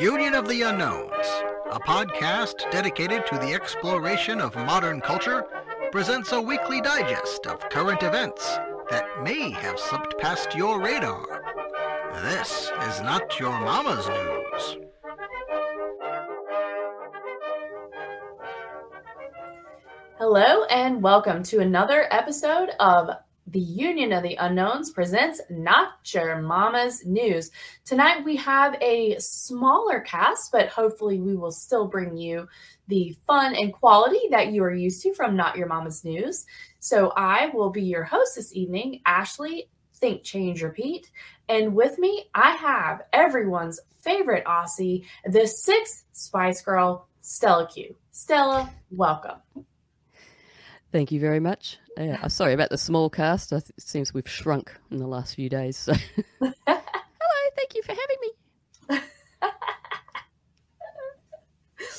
Union of the Unknowns, a podcast dedicated to the exploration of modern culture, presents a weekly digest of current events that may have slipped past your radar. This is not your mama's news. Hello and welcome to another episode of the Union of the Unknowns presents Not Your Mama's News. Tonight we have a smaller cast, but hopefully we will still bring you the fun and quality that you are used to from Not Your Mama's News. So I will be your host this evening, Ashley Think Change Repeat. And with me, I have everyone's favorite Aussie, the sixth Spice Girl, Stella Q. Stella, welcome. Thank you very much. Yeah, sorry about the small cast. It seems we've shrunk in the last few days. So, hello, thank you for having me.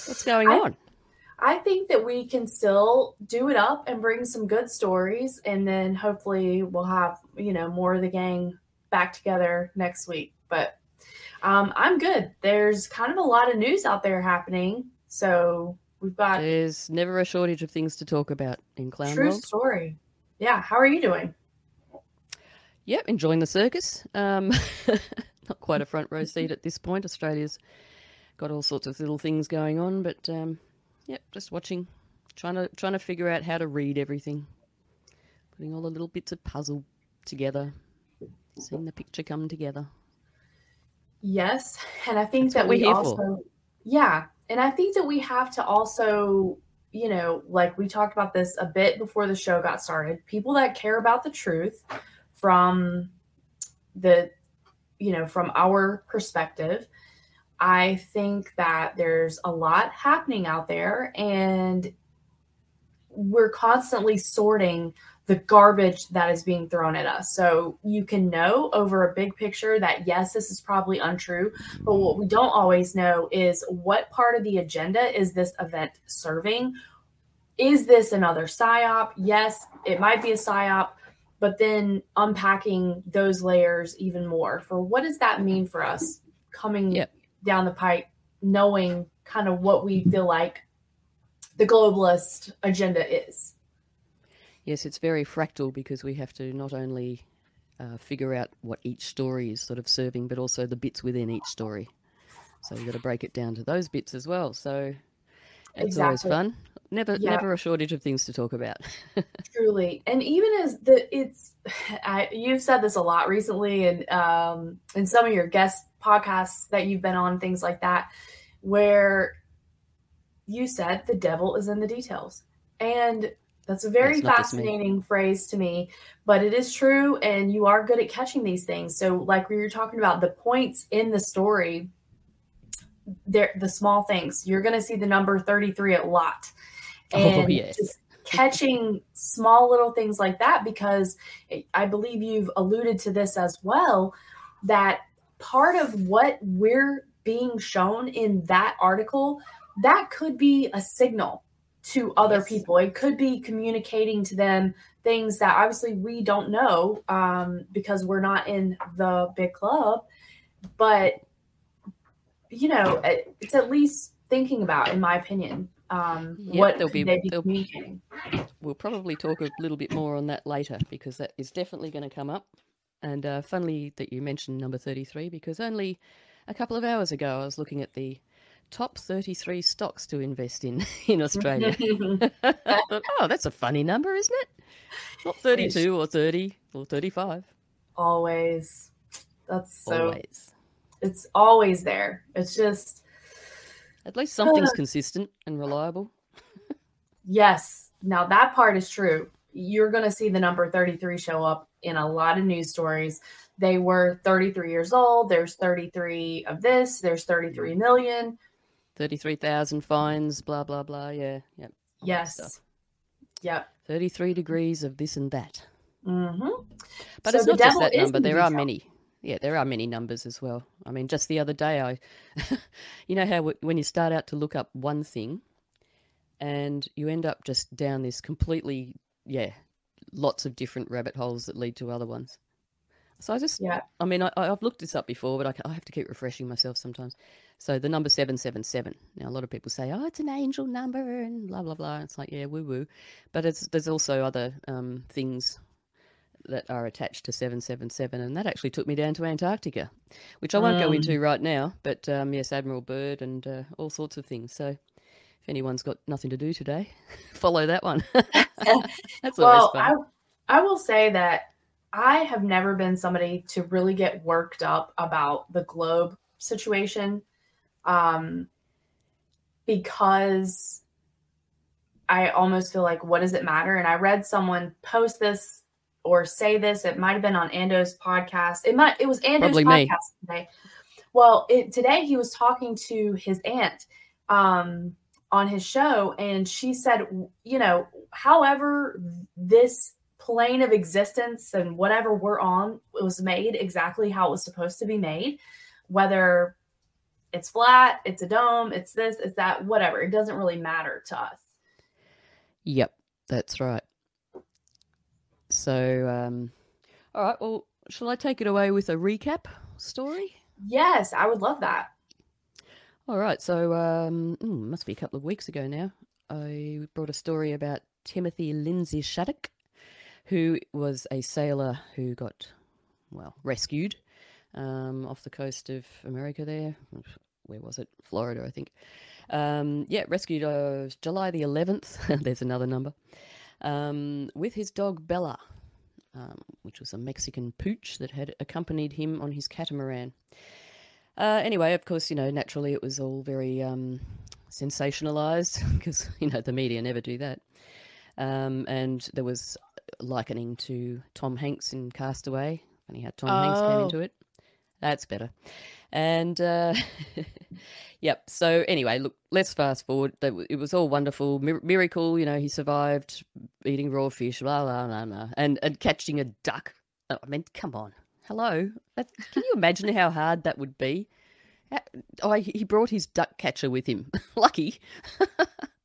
What's going I, on? I think that we can still do it up and bring some good stories, and then hopefully we'll have you know more of the gang back together next week. But um, I'm good. There's kind of a lot of news out there happening, so We've got there's never a shortage of things to talk about in clown true world. story. Yeah, how are you doing? Yep, enjoying the circus. Um, not quite a front row seat at this point. Australia's got all sorts of little things going on, but um, yep, just watching, trying to trying to figure out how to read everything, putting all the little bits of puzzle together, seeing the picture come together. Yes, and I think That's that we also, for. yeah, and I think that we have to also, you know, like we talked about this a bit before the show got started. People that care about the truth from the, you know, from our perspective. I think that there's a lot happening out there, and we're constantly sorting the garbage that is being thrown at us. So you can know over a big picture that yes, this is probably untrue, but what we don't always know is what part of the agenda is this event serving? Is this another psyop? Yes, it might be a psyop, but then unpacking those layers even more for what does that mean for us coming Yep. down the pipe, knowing kind of what we feel like the globalist agenda is. Yes, it's very fractal because we have to not only uh, figure out what each story is sort of serving, but also the bits within each story. So you've got to break it down to those bits as well. So it's always fun. Never, Yeah. never a shortage of things to talk about. truly and even as the it's I, you've said this a lot recently and um in some of your guest podcasts that you've been on things like that where you said the devil is in the details and that's a very That's not just me. fascinating phrase to me but it is true and you are good at catching these things so like we were talking about the points in the story there the small things you're going to see the number 33 a lot Oh, and yes. just catching small little things like that because I believe you've alluded to this as well that part of what we're being shown in that article that could be a signal to other Yes. people it could be communicating to them things that obviously we don't know um, because we're not in the big club but you know it- it's at least thinking about in my opinion um, Yep, what there'll be- they be communicating We'll probably talk a little bit more on that later because that is definitely going to come up. And uh, funnily that you mentioned number 33 because only a couple of hours ago I was looking at the top 33 stocks to invest in in Australia. I thought, oh, that's a funny number, isn't it? Not 32 or 30 or 35. always that's so Always. it's always there it's just At least something's consistent and reliable. yes now that part is true you're going to see the number 33 show up in a lot of news stories they were 33 years old there's 33 of this there's 33 million 33,000 fines, blah, blah, blah. Yeah, yep. yes yep 33 degrees of this and that. hmm But So it's not just that number. There are many. Yeah, there are many numbers as well. I mean, just the other day, I, you know how w- when you start out to look up one thing, and you end up just down this completely, yeah, lots of different rabbit holes that lead to other ones. So I just, Yeah. I mean, I, I've looked this up before, but I, I have to keep refreshing myself sometimes. So the number 777. Now, a lot of people say, oh, it's an angel number and blah, blah, blah. It's like, yeah, woo woo. But it's, there's also other um, things that are attached to 777. And that actually took me down to Antarctica, which I won't go Mm. into right now. But um, yes, Admiral Byrd and uh, all sorts of things. So if anyone's got nothing to do today, follow that one. That's always well, fun. I, I will say that I have never been somebody to really get worked up about the globe situation um, because I almost feel like, what does it matter? And I read someone post this or say this. It might have been on Ando's podcast. It might. It was Ando's Probably me. podcast today. Well, it, today he was talking to his aunt um, on his show, and she said, you know, however this plane of existence and whatever we're on was made exactly how it was supposed to be made, whether it's flat, it's a dome, it's this, it's that, whatever. It doesn't really matter to us. Yep, that's right. So, um, all right. Well, shall I take it away with a recap story? Yes, I would love that. All right. So, um, mm, must be a couple of weeks ago now. I brought a story about Timothy Lindsay Shaddock, who was a sailor who got, well, rescued um, off the coast of America. There, where was it? Florida, I think. Um, yeah, rescued uh, July the 11th. There's another number. Um, with his dog Bella, um, which was a Mexican pooch that had accompanied him on his catamaran. Uh, anyway, of course, you know, naturally it was all very um, sensationalized because, you know, the media never do that. Um, and there was likening to Tom Hanks in Castaway. Funny how Tom Hanks came Oh. into it. That's better. And uh, yep. So anyway, look, let's fast forward. It was all wonderful, mir- miracle. You know, he survived eating raw fish, blah blah blah, blah and and catching a duck. Oh, I mean, come on, hello. That, can you imagine how hard that would be? Oh, he brought his duck catcher with him. Lucky.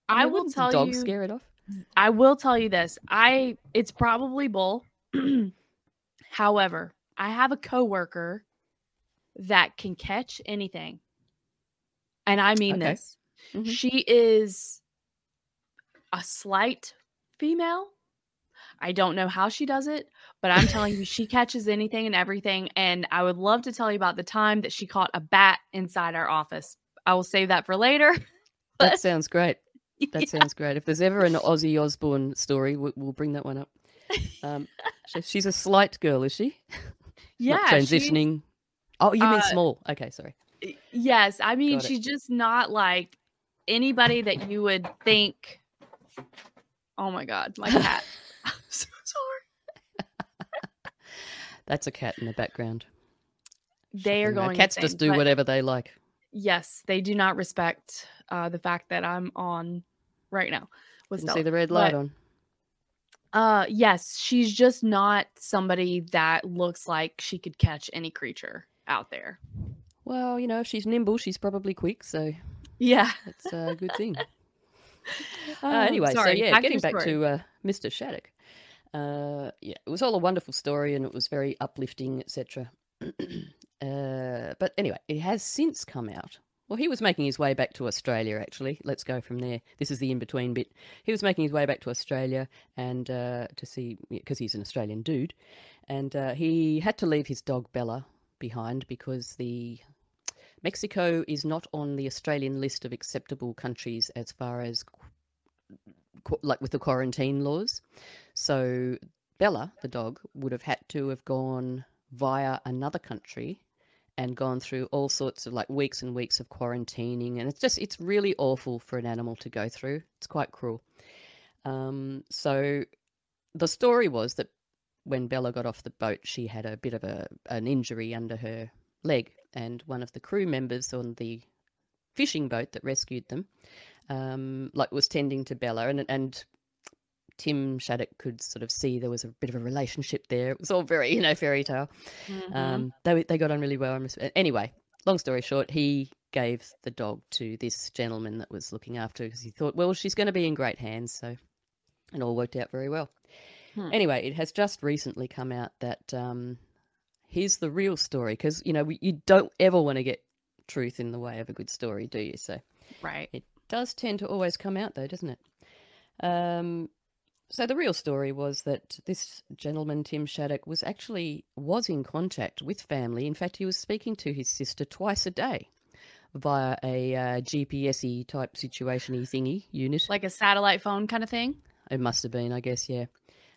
I mean, will tell dog you. scare it off. I will tell you this. I it's probably bull. However, I have a coworker that can catch anything. And I mean Okay. this. Mhm. She is a slight female. I don't know how she does it, but I'm telling you, she catches anything and everything. And I would love to tell you about the time that she caught a bat inside our office. I will save that for later. That sounds great. That Yeah. sounds great. If there's ever an Ozzy Osbourne story, we- we'll bring that one up. Um, she- she's a slight girl, is she? yeah, Not she- transitioning. Oh, you mean uh, small? Okay, sorry. Yes, I mean Got it. she's just not like anybody that you would think. Oh my god, my cat! I'm so sorry. That's a cat in the background. They are going. Cats just do whatever they like. Yes, they do not respect uh, the fact that I'm on right now with Didn't see the red light but- on. Uh, yes, she's just not somebody that looks like she could catch any creature out there. Well, you know, if she's nimble, she's probably quick, so Yeah. that's a good thing. Uh, anyway, sorry, so yeah, back getting back to uh, Mr. Shaddock. Uh, yeah, it was all a wonderful story and it was very uplifting, etc. uh, but anyway, it has since come out. Well, he was making his way back to Australia, actually. Let's go from there. This is the in between bit. He was making his way back to Australia and uh, to see, because he's an Australian dude, and uh, he had to leave his dog Bella behind because the Mexico is not on the Australian list of acceptable countries as far as like with the quarantine laws. So Bella, the dog, would have had to have gone via another country and gone through all sorts of like weeks and weeks of quarantining and it's just it's really awful for an animal to go through. It's quite cruel. Um, so the story was that when Bella got off the boat, she had a bit of a an injury under her leg, and one of the crew members on the fishing boat that rescued them, um, like was tending to Bella, and and Tim Shaddock could sort of see there was a bit of a relationship there. It was all very, you know, fairy tale. Mhm. Um, they they got on really well. Anyway, long story short, he gave the dog to this gentleman that was looking after because he thought, well, she's going to be in great hands. So it all worked out very well. Hmm. Anyway, it has just recently come out that um, here's the real story because you know we, you don't ever want to get truth in the way of a good story, do you? So Right. it does tend to always come out though, doesn't it? Um, so the real story was that this gentleman, Tim Shaddock, was actually was in contact with family. In fact, he was speaking to his sister twice a day via a uh, GPS-y type situation-y thingy unit. Like a satellite phone kind of thing. It must have been, I guess, yeah.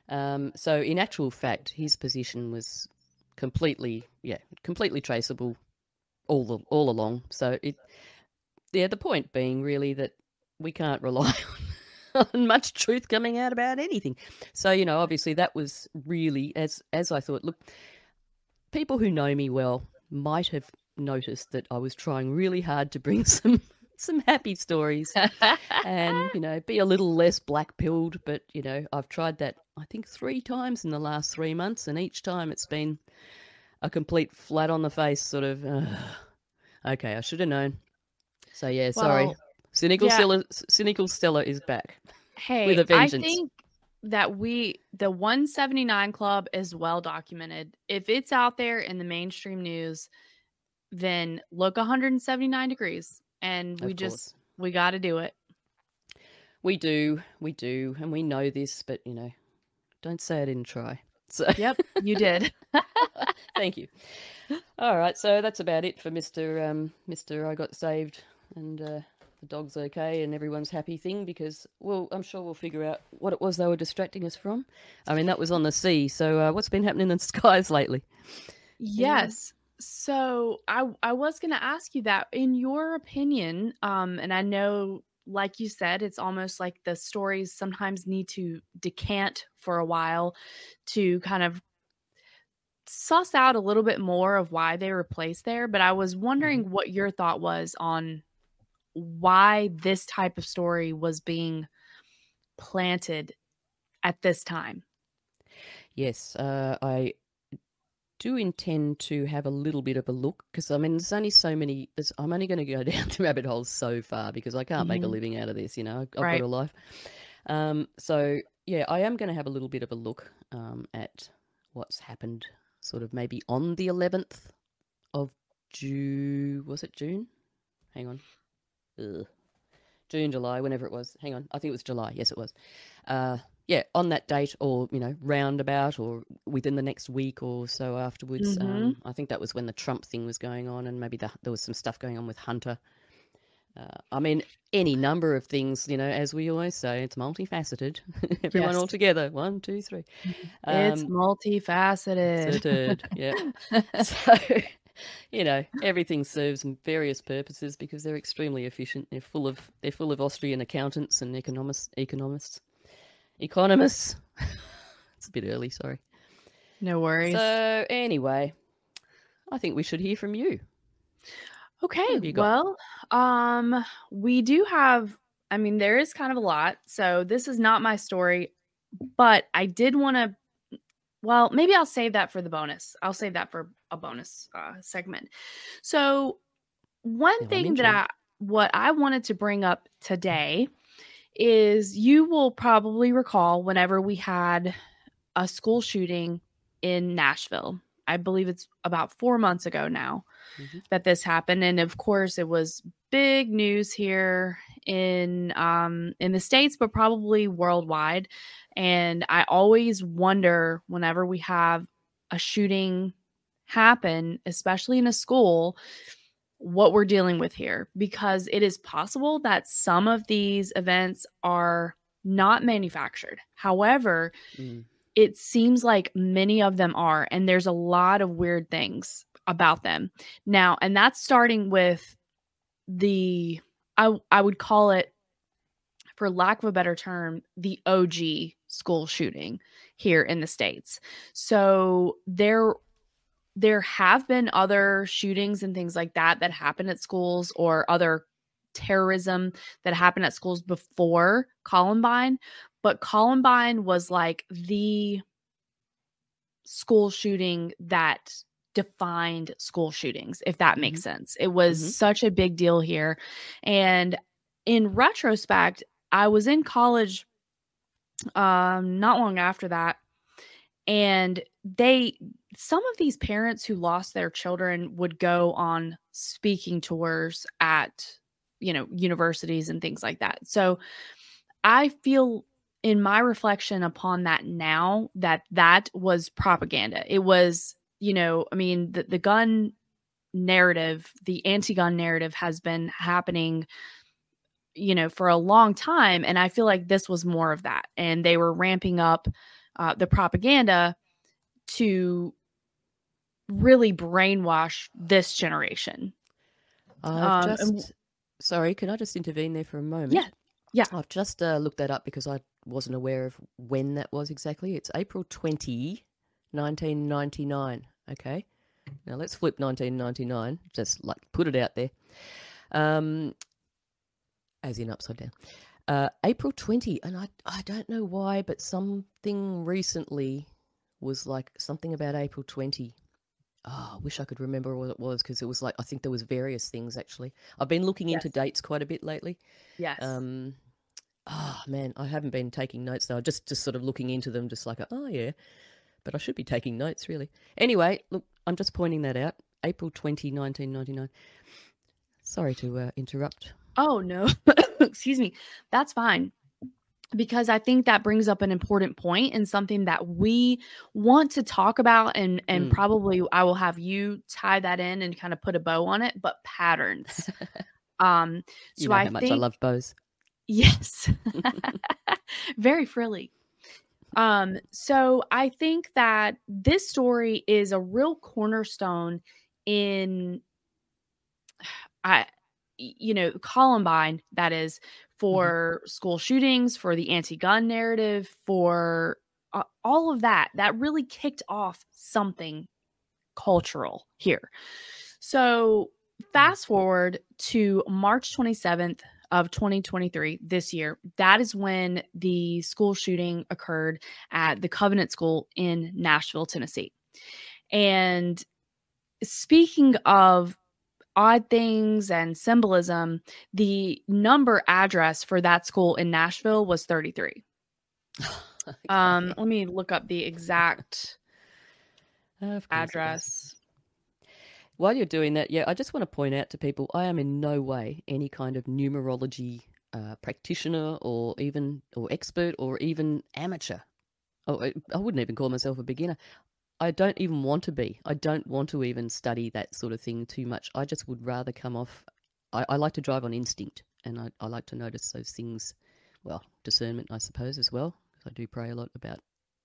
Um, so in actual fact, his position was completely, yeah, completely traceable all the, all along. So it, yeah, the point being really that we can't rely on, on much truth coming out about anything. So you know, obviously that was really as as I thought. Look, people who know me well might have noticed that I was trying really hard to bring some some happy stories and you know be a little less black pilled but you know i've tried that i think three times in the last three months and each time it's been a complete flat on the face sort of uh, okay i should have known so yeah sorry Well, cynical yeah. stella cynical stella is back hey, a I vengeance. think that we the 179 club is well documented. If it's out there in the mainstream news, then look 179 degrees and we just we got to do it. we do we do and we know this but you know don't say i didn't try so Yep, you did. Thank you. All right, so that's about it for Mister um, Mister. I got saved, and uh, the dog's okay, and everyone's happy thing because, well, I'm sure we'll figure out what it was they were distracting us from. I mean, that was on the sea. So, uh, what's been happening in the skies lately? Yes. So I I was going to ask you that in your opinion um and I know like you said it's almost like the stories sometimes need to decant for a while to kind of suss out a little bit more of why they were placed there but I was wondering what your thought was on why this type of story was being planted at this time. Yes, uh, I do intend to have a little bit of a look because I mean, there's only so many. I'm only going to go down the rabbit holes so far because I can't make a Mhm. living out of this. You know, I've got Right. a life. Um, so yeah, I am going to have a little bit of a look um, at what's happened, sort of maybe on the 11th of June. Was it June? Hang on. Ugh. June, July, whenever it was. Hang on. I think it was July. Yes, it was. Uh, yeah, on that date or, you know, roundabout or within the next week or so afterwards. Mhm. Um, I think that was when the Trump thing was going on and maybe the, there was some stuff going on with Hunter. Uh, I mean, any number of things, you know, as we always say, it's multifaceted. Everyone Yes. all together. One, two, three. it's Um, multifaceted. Yeah. So, you know, everything serves various purposes because they're extremely efficient. They're full of they're full of Austrian accountants and economists, economists, economists. it's a bit early, sorry. no worries. So anyway, I think we should hear from you. Okay, you well, um, we do have. I mean, there is kind of a lot. So this is not my story, but I did want to. Well, maybe I'll save that for the bonus. I'll save that for a bonus uh, segment. So one Yeah, thing that I what I wanted to bring up today is you will probably recall whenever we had a school shooting in Nashville. I believe it's about four months ago now Mhm. that this happened, and of course, it was big news here in um, in the states, but probably worldwide. And I always wonder whenever we have a shooting happen, especially in a school, what we're dealing with here, because it is possible that some of these events are not manufactured. However, Mm. it seems like many of them are and there's a lot of weird things about them now and that's starting with the i i would call it for lack of a better term the og school shooting here in the states. So there there have been other shootings and things like that that happen at schools or other terrorism that happened at schools before Columbine, but Columbine was like the school shooting that defined school shootings, if that makes sense. It was Mhm. such a big deal here. And in retrospect, I was in college um not long after that and they some of these parents who lost their children would go on speaking tours at you know universities and things like that so i feel in my reflection upon that now that that was propaganda it was you know i mean the, the gun narrative the anti-gun narrative has been happening you know for a long time and i feel like this was more of that and they were ramping up uh, the propaganda to really brainwash this generation I've Um, and sorry, can I just intervene there for a moment? Yeah, yeah. I've just uh, looked that up because I wasn't aware of when that was exactly. It's April 20, 1999. Okay. Now let's flip 1999. Just like put it out there. Um, as in upside down. Uh, April 20, and I, I don't know why, but something recently was like something about April 20. Oh, I wish I could remember what it was because it was like I think there was various things actually. I've been looking into dates quite a bit lately. yes Um, oh man, I haven't been taking notes though. Just just sort of looking into them, just like oh yeah, but I should be taking notes really. Anyway, look, I'm just pointing that out. April 20, 1999. Sorry to uh, interrupt. Oh no, excuse me. That's fine. Because I think that brings up an important point and something that we want to talk about and and Mm. probably I will have you tie that in and kind of put a bow on it, but patterns. um You so know I how much think I love bows. Yes. Very frilly. Um, so I think that this story is a real cornerstone in I you know, Columbine, that is for school shootings, for the anti-gun narrative, for uh, all of that. That really kicked off something cultural here. So fast forward to March 27th of 2023 this year that is when the school shooting occurred at the covenant school in nashville tennessee. And speaking of odd things and symbolism the number address for that school in nashville was 33 um let me look up the exact Of course it is. address While you're doing that, yeah, I just want to point out to people I am in no way any kind of numerology uh, practitioner or even or expert or even amateur. Oh, I I wouldn't even call myself a beginner. I don't even want to be. I don't want to even study that sort of thing too much. I just would rather come off. I, I like to drive on instinct, and I, I like to notice those things. Well, discernment, I suppose, as well. 'cause I do pray a lot about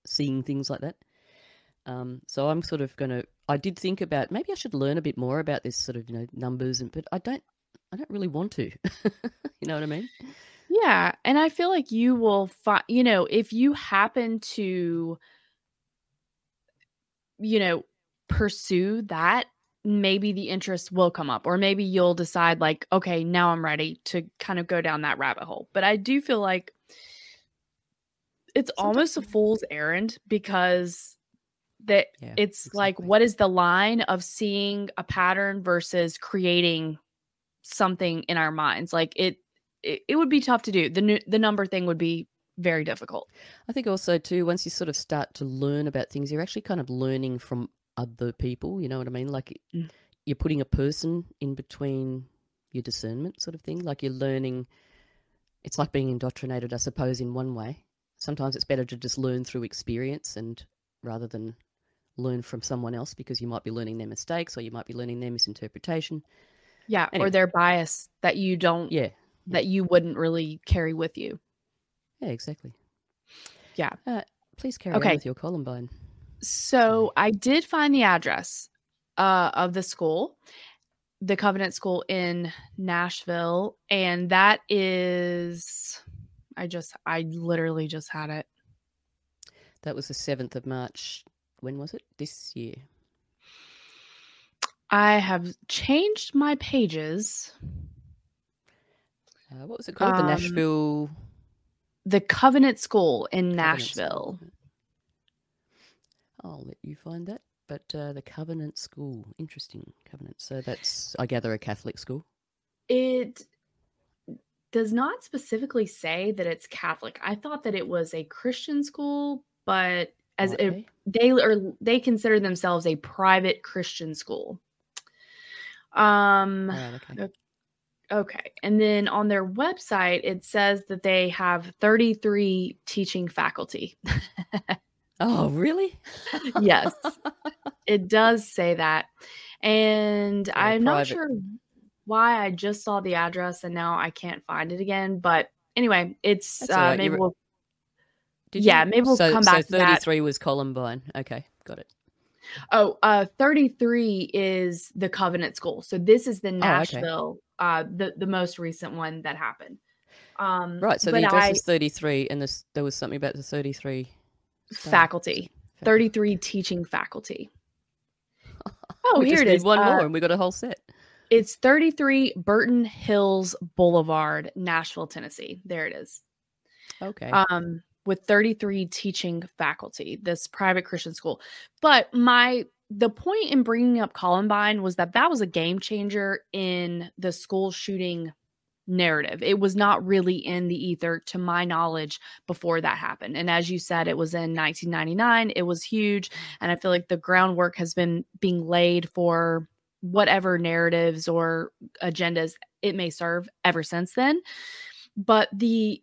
seeing things like that. Um, so I'm sort of going to. I did think about maybe I should learn a bit more about this sort of you know numbers, and but I don't. I don't really want to. you know what I mean? Yeah, and I feel like you will find, you know, if you happen to, you know, pursue that, maybe the interest will come up, or maybe you'll decide, like, okay, now I'm ready to kind of go down that rabbit hole. But I do feel like it's almost a fool's errand because that Yeah. it's like, what is the line of seeing a pattern versus creating something in our minds? Like, it, it, it would be tough to do. The nu- the number thing would be very difficult. I think also too, once you sort of start to learn about things, you're actually kind of learning from other people. You know what I mean? Like Mm. you're putting a person in between your discernment, sort of thing. Like you're learning. It's like being indoctrinated, I suppose, in one way. Sometimes it's better to just learn through experience and rather than learn from someone else because you might be learning their mistakes or you might be learning their misinterpretation. Yeah, Anyway. or their bias that you don't Yeah, that you wouldn't really carry with you. yeah, exactly. Yeah. Uh, please carry Okay. on with your Columbine. So I did find the address uh, of the school, the Covenant School in Nashville, and that is I just I literally just had it. That was the 7th of March. When was it? This year. I have changed my pages. Uh, what was it called? the Um, Nashville The Covenant School in Covenant School, Nashville. wasn't? I'll let you find that. But uh, the Covenant School, interesting Covenant. So that's, I gather, a Catholic school. It does not specifically say that it's Catholic. I thought that it was a Christian school, but as it. They are they consider themselves a private Christian school. Um Right, okay. okay. And then on their website it says that they have 33 teaching faculty. Oh, really? yes. It does say that. And They're I'm not sure why I just saw the address and now I can't find it again, but anyway, it's uh right, maybe we'll Did Yeah, maybe we'll so, come so back to that. 33 was Columbine. Okay, got it. Oh, uh 33 is the Covenant School. So this is the Oh, okay. Nashville uh the the most recent one that happened. Um Right, so the address I is 33, and this, there was something about the 33 staff. faculty, Faculty. 33 teaching faculty. Oh, we here it is. one Uh, more, and we got a whole set. It's 33 Burton Hills Boulevard, Nashville, Tennessee. There it is. Okay. Um, with 33 teaching faculty, this private Christian school. But my the point in bringing up Columbine was that that was a game changer in the school shooting narrative. It was not really in the ether, to my knowledge, before that happened. And as you said, it was in 1999. It was huge, and I feel like the groundwork has been being laid for whatever narratives or agendas it may serve ever since then. But the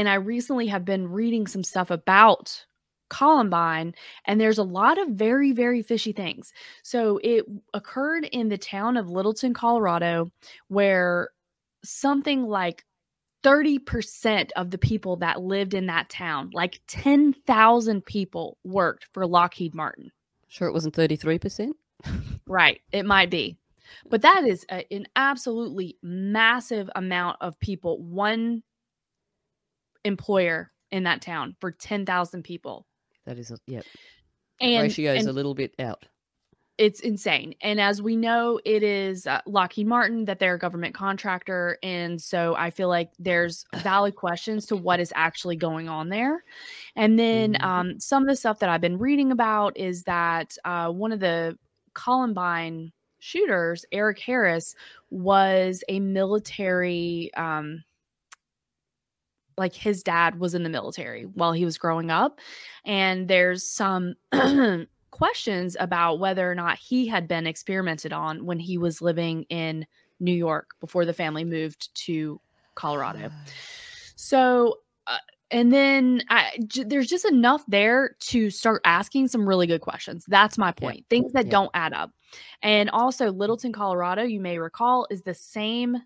and I recently have been reading some stuff about Columbine, and there's a lot of very, very fishy things. So it occurred in the town of Littleton, Colorado, where something like 30% of the people that lived in that town, like 10,000 people, worked for Lockheed Martin. sure it wasn't 33%? Right. It might be. But that is a, an absolutely massive amount of people, one employer in that town for 10,000 people. That is, a, yep. And, Ratio is a little bit out. it's insane. And as we know, it is uh, Lockheed Martin that they're a government contractor. And so I feel like there's valid questions to what is actually going on there. And then Mhm. um, some of the stuff that I've been reading about is that uh, one of the Columbine shooters, Eric Harris, was a military. Um, like his dad was in the military while he was growing up and there's some questions about whether or not he had been experimented on when he was living in New York before the family moved to Colorado. So, uh, and then I, j- there's just enough there to start asking some really good questions. That's my Yeah. point. Things that Yeah. don't add up. And also, Littleton, Colorado, you may recall, is the same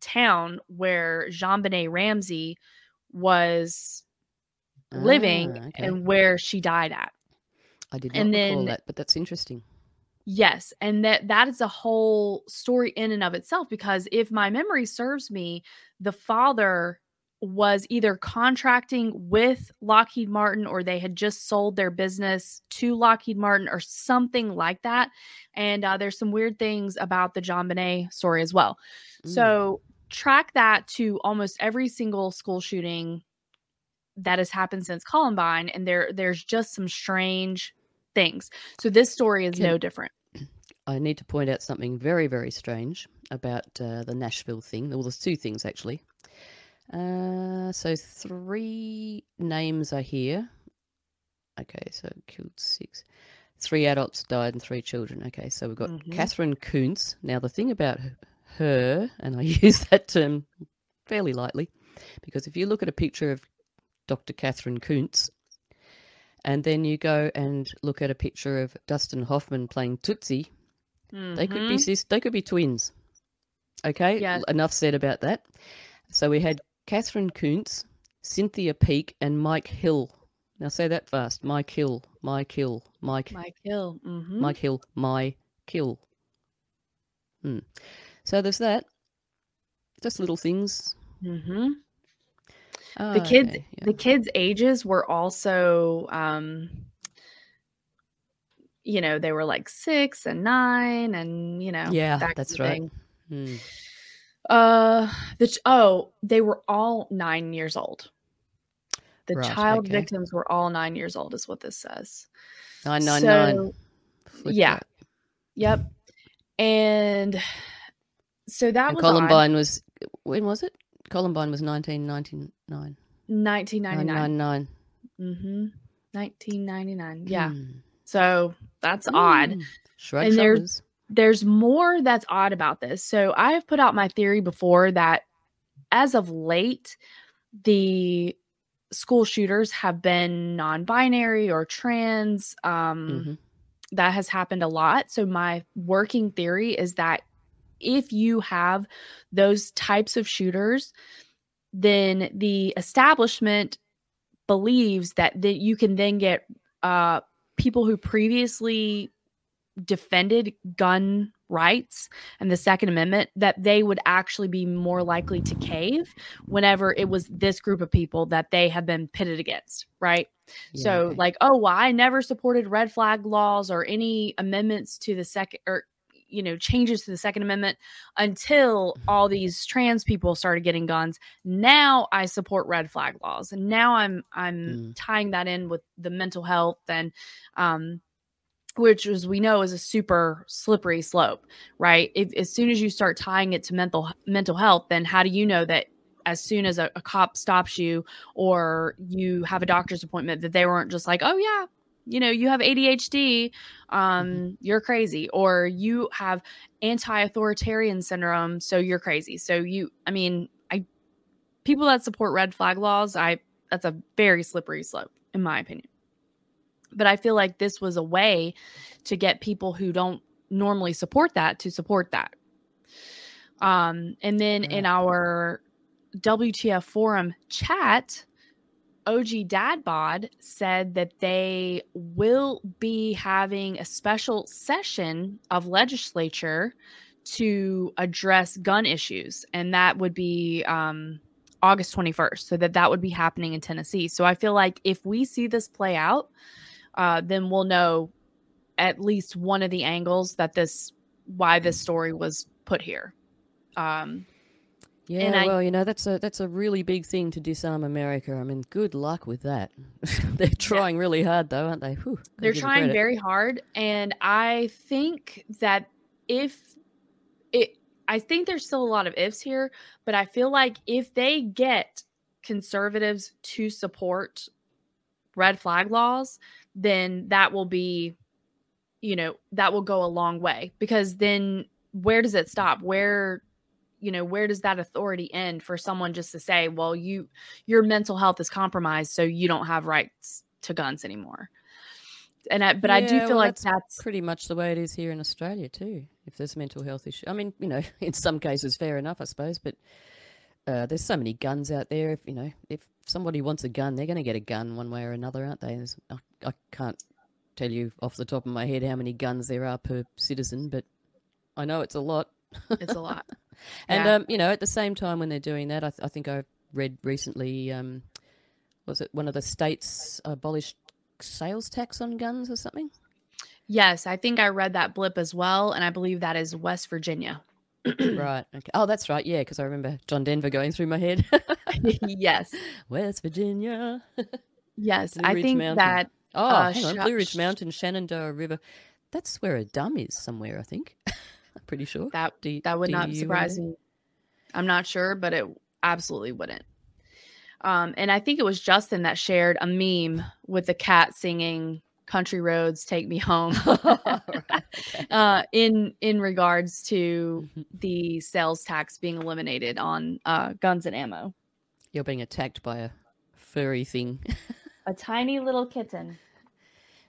town where JonBenét Ramsey was living Ah, okay. and where she died at. I did not and recall then- that, but that's interesting. Yes, and that that is a whole story in and of itself because if my memory serves me, the father was either contracting with Lockheed Martin or they had just sold their business to Lockheed Martin or something like that. And uh, there's some weird things about the JonBenét story as well. Mm. So track that to almost every single school shooting that has happened since Columbine, and there there's just some strange things. So this story is no different. I need to point out something very, very strange about uh, the Nashville thing. Well, there's two things actually. Uh, so three names are here. Okay, so killed six. Three adults died and three children. Okay, so we've got Mhm. Katherine Koonce. Now the thing about h- her, and I use that term fairly lightly, because if you look at a picture of Dr. Katherine Koonce, and then you go and look at a picture of Dustin Hoffman playing Tootsie, they could be Mhm. sis. They could be twins. Okay. Yes. l- Enough said about that. So we had Katherine Koonce, Cynthia Peak, and Mike Hill. Now say that fast. Mike Hill. Mike Hill. Mike. Mike Hill. mhm. Mike Hill. My kill. Hmm. So there's that. Just little things. Mhm. Oh, The kids, okay, yeah. the kids' ages were also, um, you know, they were like six and nine, and you know, Yeah, that kind that's of right. thing. Hmm. Uh, the ch- oh, they were all nine years old. The Right, child okay. victims were all nine years old, is what this says. Nine nine nine. So, Flip yeah. that. Yep. And so that And was on Columbine was when was it? Columbine was nineteen ninety nine. 1999. Nine nine nine. Mm-hmm. 1999. Yeah. Hmm. So that's odd. Hmm. Shrug And there's- there's more that's odd about this. So I have put out my theory before that as of late, the school shooters have been non-binary or trans. Um, Mhm. That has happened a lot. So my working theory is that if you have those types of shooters, then the establishment believes that that you can then get uh, people who previously defended gun rights and the second amendment that they would actually be more likely to cave whenever it was this group of people that they have been pitted against right? Yeah, so like oh well i never supported red flag laws or any amendments to the second or you know changes to the second amendment until all these trans people started getting guns. Now i support red flag laws and now i'm i'm Mm. tying that in with the mental health and um which as we know is a super slippery slope right? If, as soon as you start tying it to mental mental health then how do you know that as soon as a, a cop stops you or you have a doctor's appointment that they weren't just like oh yeah you know you have adhd um you're crazy or you have anti-authoritarian syndrome so you're crazy. So you i mean i people that support red flag laws i that's a very slippery slope in my opinion. But i feel like this was a way to get people who don't normally support that to support that. Um and then in our wtf forum chat OG Dad Bod said that they will be having a special session of legislature to address gun issues, and that would be um, August 21st. So that that would be happening in Tennessee. So I feel like if we see this play out, uh, then we'll know at least one of the angles that this why this story was put here. Um, Yeah, I- well, you know that's a that's a really big thing to disarm America. I mean, good luck with that. They're trying really hard, though, aren't they? Whew, they're trying very hard and i think that if it i think there's still a lot of ifs here but i feel like if they get conservatives to support red flag laws then that will be you know that will go a long way because then where does it stop where you know where does that authority end for someone just to say well you your mental health is compromised so you don't have rights to guns anymore and I, but i do feel well, like that's pretty much the way it is here in Australia too. If there's a mental health issue, I mean, you know, in some cases, fair enough, I suppose. But uh, there's so many guns out there. If you know, if somebody wants a gun, they're going to get a gun one way or another, aren't they? I, I can't tell you off the top of my head how many guns there are per citizen, but I know it's a lot. It's a lot And Yeah. um, you know, at the same time when they're doing that, I, th- I think I read recently, um, was it one of the states abolished sales tax on guns or something? yes i think i read that blip as well and i believe that is west virginia right. Okay. Oh, that's right. Yeah, because I remember John Denver going through my head. yes West Virginia. yes i think Mountain. that Oh, Uh, hang on. Sha- Blue Ridge Mountain, Shenandoah River. That's where a dam is somewhere, I think. I'm pretty sure. that Do that would not surprise me i'm not sure but it absolutely wouldn't um and i think it was justin that shared a meme with the cat singing country roads take me home Right, okay. uh in in regards to Mhm. the sales tax being eliminated on uh guns and ammo You're being attacked by a furry thing. a tiny little kitten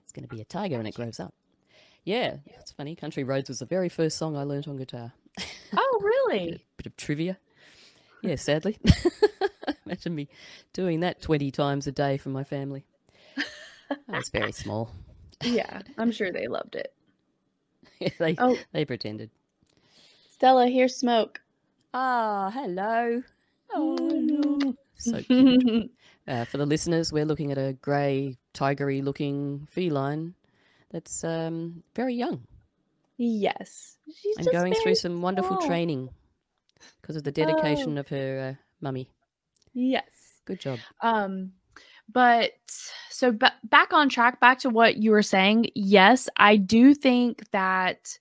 It's going to be a tiger when it grows up. Yeah, it's funny. Country Roads was the very first song I learnt on guitar. oh really Bit of trivia. Yeah, sadly. Imagine me doing that 20 times a day for my family. I was very small. yeah i'm sure they loved it Yeah, they, oh they pretended. stella here's smoke Ah, hello. Oh, So cute. Uh, for the listeners, we're looking at a grey, tigery looking feline that's um, very young yes she's and going through some wonderful small. training because of the dedication of her uh, mummy. yes Good job. Um, but so ba- back on track, back to what you were saying. Yes, I do think that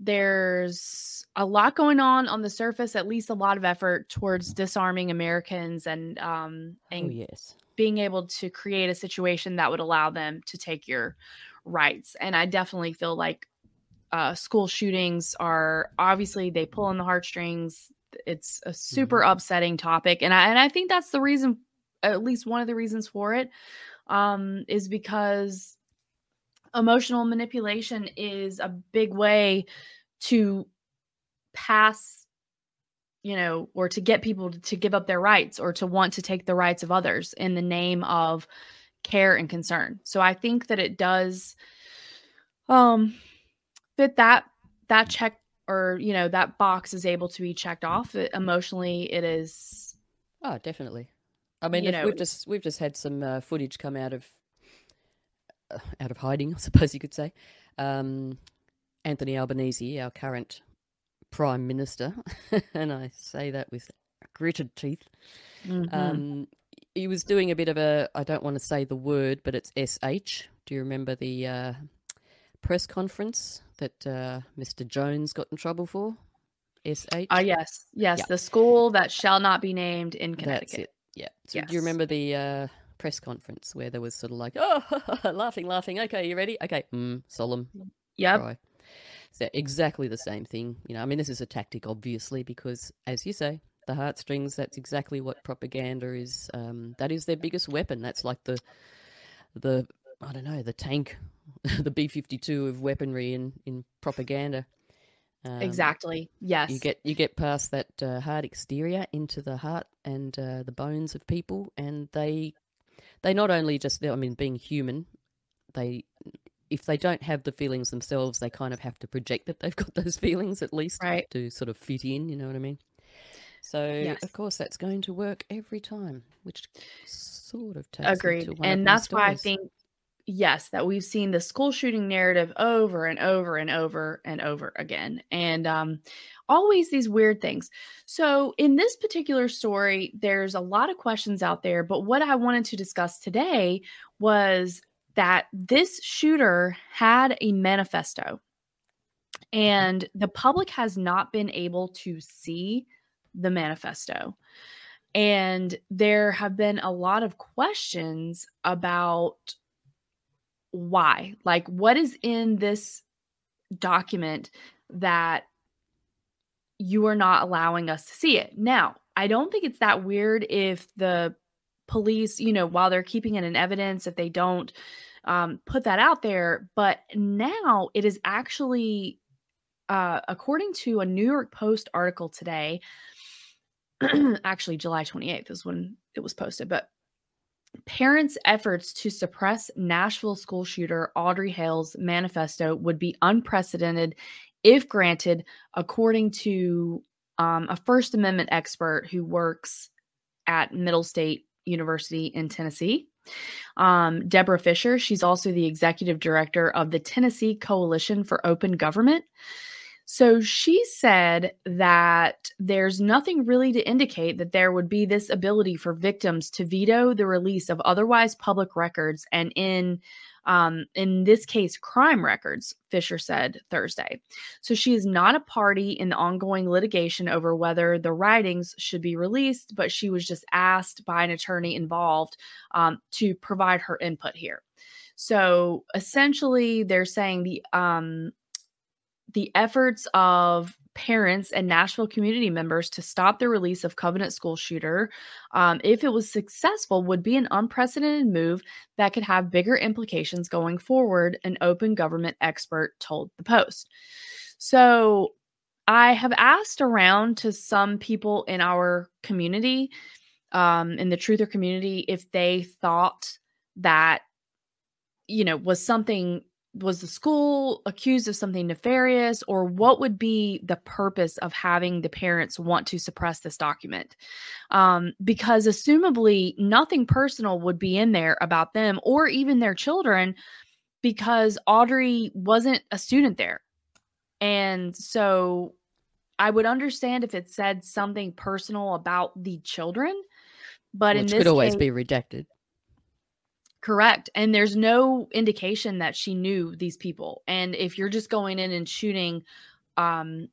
there's a lot going on on the surface, at least a lot of effort towards disarming Americans and um Oh and yes. being able to create a situation that would allow them to take your rights. And I definitely feel like uh, school shootings are obviously they pull on the heartstrings. It's a super upsetting topic, and I and I think that's the reason, at least one of the reasons for it, um, is because emotional manipulation is a big way to pass you know or to get people to, to give up their rights or to want to take the rights of others in the name of care and concern so i think that it does um fit that that check or you know that box is able to be checked off it, emotionally it is Oh, definitely. I mean, know, we've just we've just had some uh, footage come out of uh, out of hiding, I suppose you could say. Um, Anthony Albanese, our current prime minister, and I say that with gritted teeth. mhm. Um, he was doing a bit of a I don't want to say the word, but it's sh. Do you remember the uh, press conference that uh, Mr. Jones got in trouble for? sh. Ah, yes yes Yeah. the school that shall not be named in connecticut That's it. Yeah. So do you remember the uh, press conference where there was sort of like, oh, laughing, laughing. Okay, you ready? Okay, mm, solemn. yep Cry. So exactly the same thing. You know, I mean, this is a tactic, obviously, because as you say, the heartstrings. That's exactly what propaganda is. Um, that is their biggest weapon. That's like the the I don't know the tank, the B fifty two of weaponry in in propaganda. Um, exactly yes you get you get past that uh, hard exterior into the heart and uh, the bones of people, and they they not only just I mean being human, they if they don't have the feelings themselves, they kind of have to project that they've got those feelings at least Right. to sort of fit in. You know what I mean? So Yes. of course that's going to work every time, which sort of takes agreed to one and that's why i think yes that we've seen the school shooting narrative over and over and over and over again and um always these weird things. So in this particular story there's a lot of questions out there but what i wanted to discuss today was that this shooter had a manifesto and the public has not been able to see the manifesto. And there have been a lot of questions about why like what is in this document that you are not allowing us to see it? Now i don't think it's that weird if the police you know while they're keeping it in evidence if they don't um, put that out there. But now it is actually uh, according to a new york post article today actually July 28th is when it was posted, but parents' efforts to suppress Nashville school shooter Audrey Hale's manifesto would be unprecedented if granted, according to um, a First Amendment expert who works at Middle State University in Tennessee. Um, Deborah Fisher, she's also the executive director of the Tennessee Coalition for Open Government. So she said that there's nothing really to indicate that there would be this ability for victims to veto the release of otherwise public records and in um, in this case crime records fisher said thursday. So she is not a party in the ongoing litigation over whether the writings should be released but she was just asked by an attorney involved um, to provide her input here. So essentially they're saying the um, the efforts of parents and Nashville community members to stop the release of Covenant School Shooter, um, if it was successful, would be an unprecedented move that could have bigger implications going forward, an open government expert told the Post. So I have asked around to some people in our community, um, in the truther community, if they thought that, you know, was something was the school accused of something nefarious or what would be the purpose of having the parents want to suppress this document um, because assumably nothing personal would be in there about them or even their children because audrey wasn't a student there and so i would understand if it said something personal about the children but in this could always case, be redacted. Correct. And there's no indication that she knew these people. And if you're just going in and shooting um,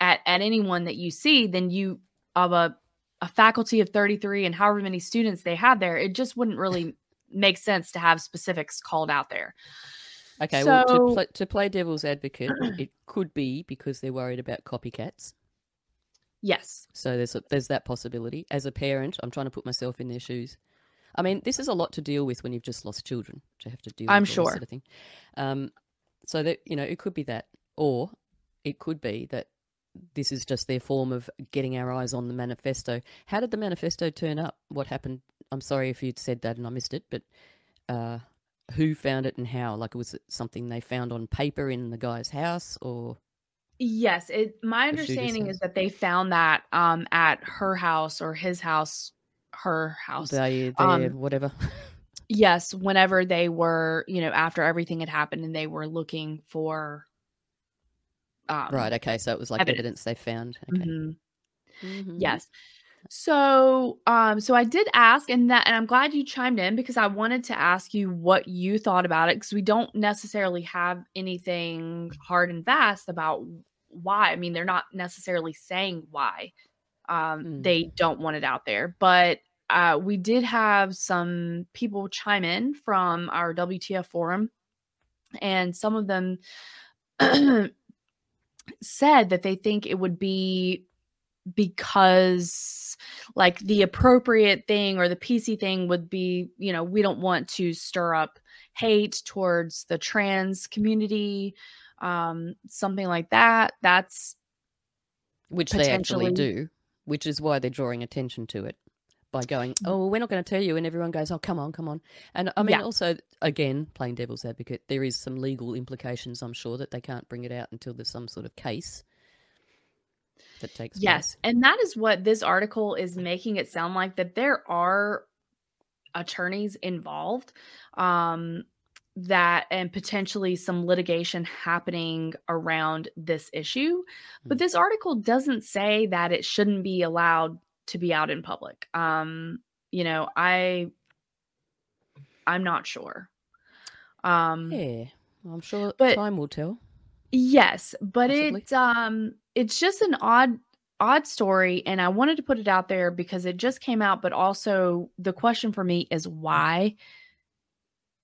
at at anyone that you see, then you of a a faculty of 33 and however many students they have there, it just wouldn't really make sense to have specifics called out there. Okay, well, to, pl- to play devil's advocate, it could be because they're worried about copycats. Yes. So there's a, there's that possibility. As a parent, I'm trying to put myself in their shoes. I mean, this is a lot to deal with when you've just lost children to have to deal I'm with sure. sort of thing. Um, so that you know, it could be that, or it could be that this is just their form of getting our eyes on the manifesto. How did the manifesto turn up? What happened? I'm sorry if you'd said that and I missed it, but uh, who found it and how? Like, was it something they found on paper in the guy's house, or Yes, it my understanding is that they found that um at her house or his house, her house. they, they Um, whatever? Yes, whenever they were, you know, after everything had happened and they were looking for um right. Okay. So it was like evidence. evidence they found. Okay. mhm. Mhm. Yes. So, um, so I did ask, and that, and I'm glad you chimed in because I wanted to ask you what you thought about it because we don't necessarily have anything hard and fast about why. I mean, they're not necessarily saying why um, Mm. they don't want it out there, but uh, we did have some people chime in from our WTF forum, and some of them said that they think it would be because like the appropriate thing or the PC thing would be, you know, we don't want to stir up hate towards the trans community, um, something like that. That's which they actually do, which is why they're drawing attention to it by going, Mm. "Oh, well, we're not going to tell you," and everyone goes, "Oh, come on, come on." And I mean, Yeah. also, again, playing devil's advocate, there is some legal implications. I'm sure that they can't bring it out until there's some sort of case that takes place. yes. And that is what this article is making it sound like that there are attorneys involved. Um, that and potentially some litigation happening around this issue. But Mm. this article doesn't say that it shouldn't be allowed to be out in public. Um, you know, I I'm not sure. Um Yeah, I'm sure But- time will tell. yes, but Possibly. it's um it's just an odd odd story and I wanted to put it out there because it just came out but also the question for me is why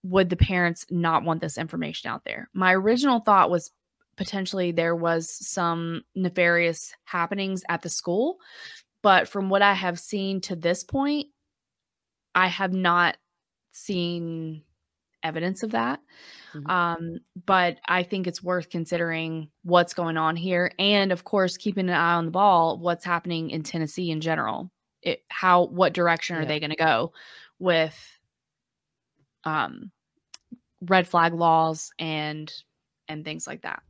would the parents not want this information out there? My original thought was potentially there was some nefarious happenings at the school, but from what I have seen to this point, I have not seen evidence of that. Mhm. Um, but I think it's worth considering what's going on here, and of course, keeping an eye on the ball, what's happening in Tennessee in general. It, how what direction are Yeah. they going to go with um red flag laws and and things like that.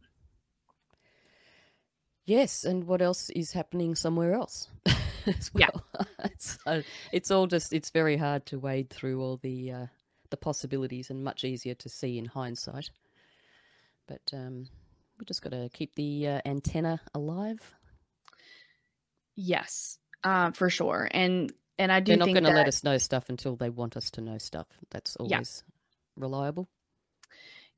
Yes, and what else is happening somewhere else as Yeah. well? it's, uh, it's all just it's very hard to wade through all the uh, the possibilities and much easier to see in hindsight. But um, we just got to keep the uh, antenna alive. Yes, uh, for sure. And and I do They're not going to that let us know stuff until they want us to know stuff. That's Yeah. always reliable.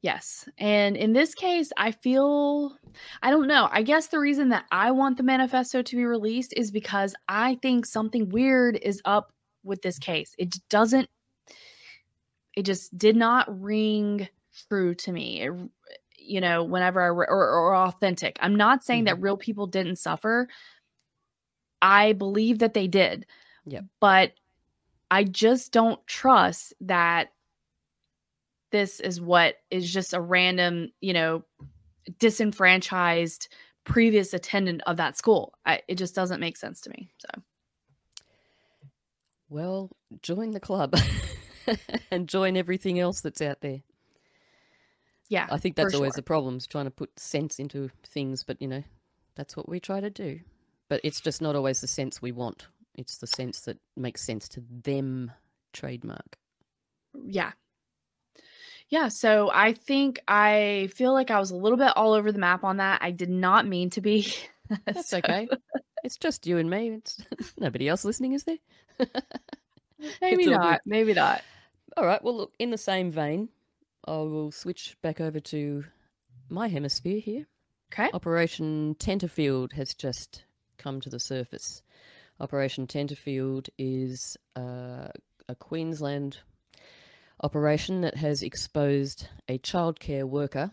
Yes. And in this case, I feel, I don't know. I guess the reason that I want the manifesto to be released is because I think something weird is up with this case. It doesn't, it just did not ring true to me. It, you know, whenever I, re- or, or authentic. I'm not saying that mm-hmm. real people didn't suffer. I believe that they did. Yep. But I just don't trust that this is what is just a random, you know, disenfranchised previous attendant of that school. I, it just doesn't make sense to me. So, Well, join the club and join everything else that's out there. yeah, I think that's always sure. the problem is trying to put sense into things, but you know, that's what we try to do. But it's just not always the sense we want. It's the sense that makes sense to them trademark. yeah. Yeah, so I think I feel like I was a little bit all over the map on that. I did not mean to be. That's So, okay. It's just you and me. It's nobody else listening, is there? Maybe all good. not. Maybe not. All right. Well, look, in the same vein, I will switch back over to my hemisphere here Okay. Operation Tenterfield has just come to the surface. Operation Tenterfield is uh, a Queensland operation that has exposed a childcare worker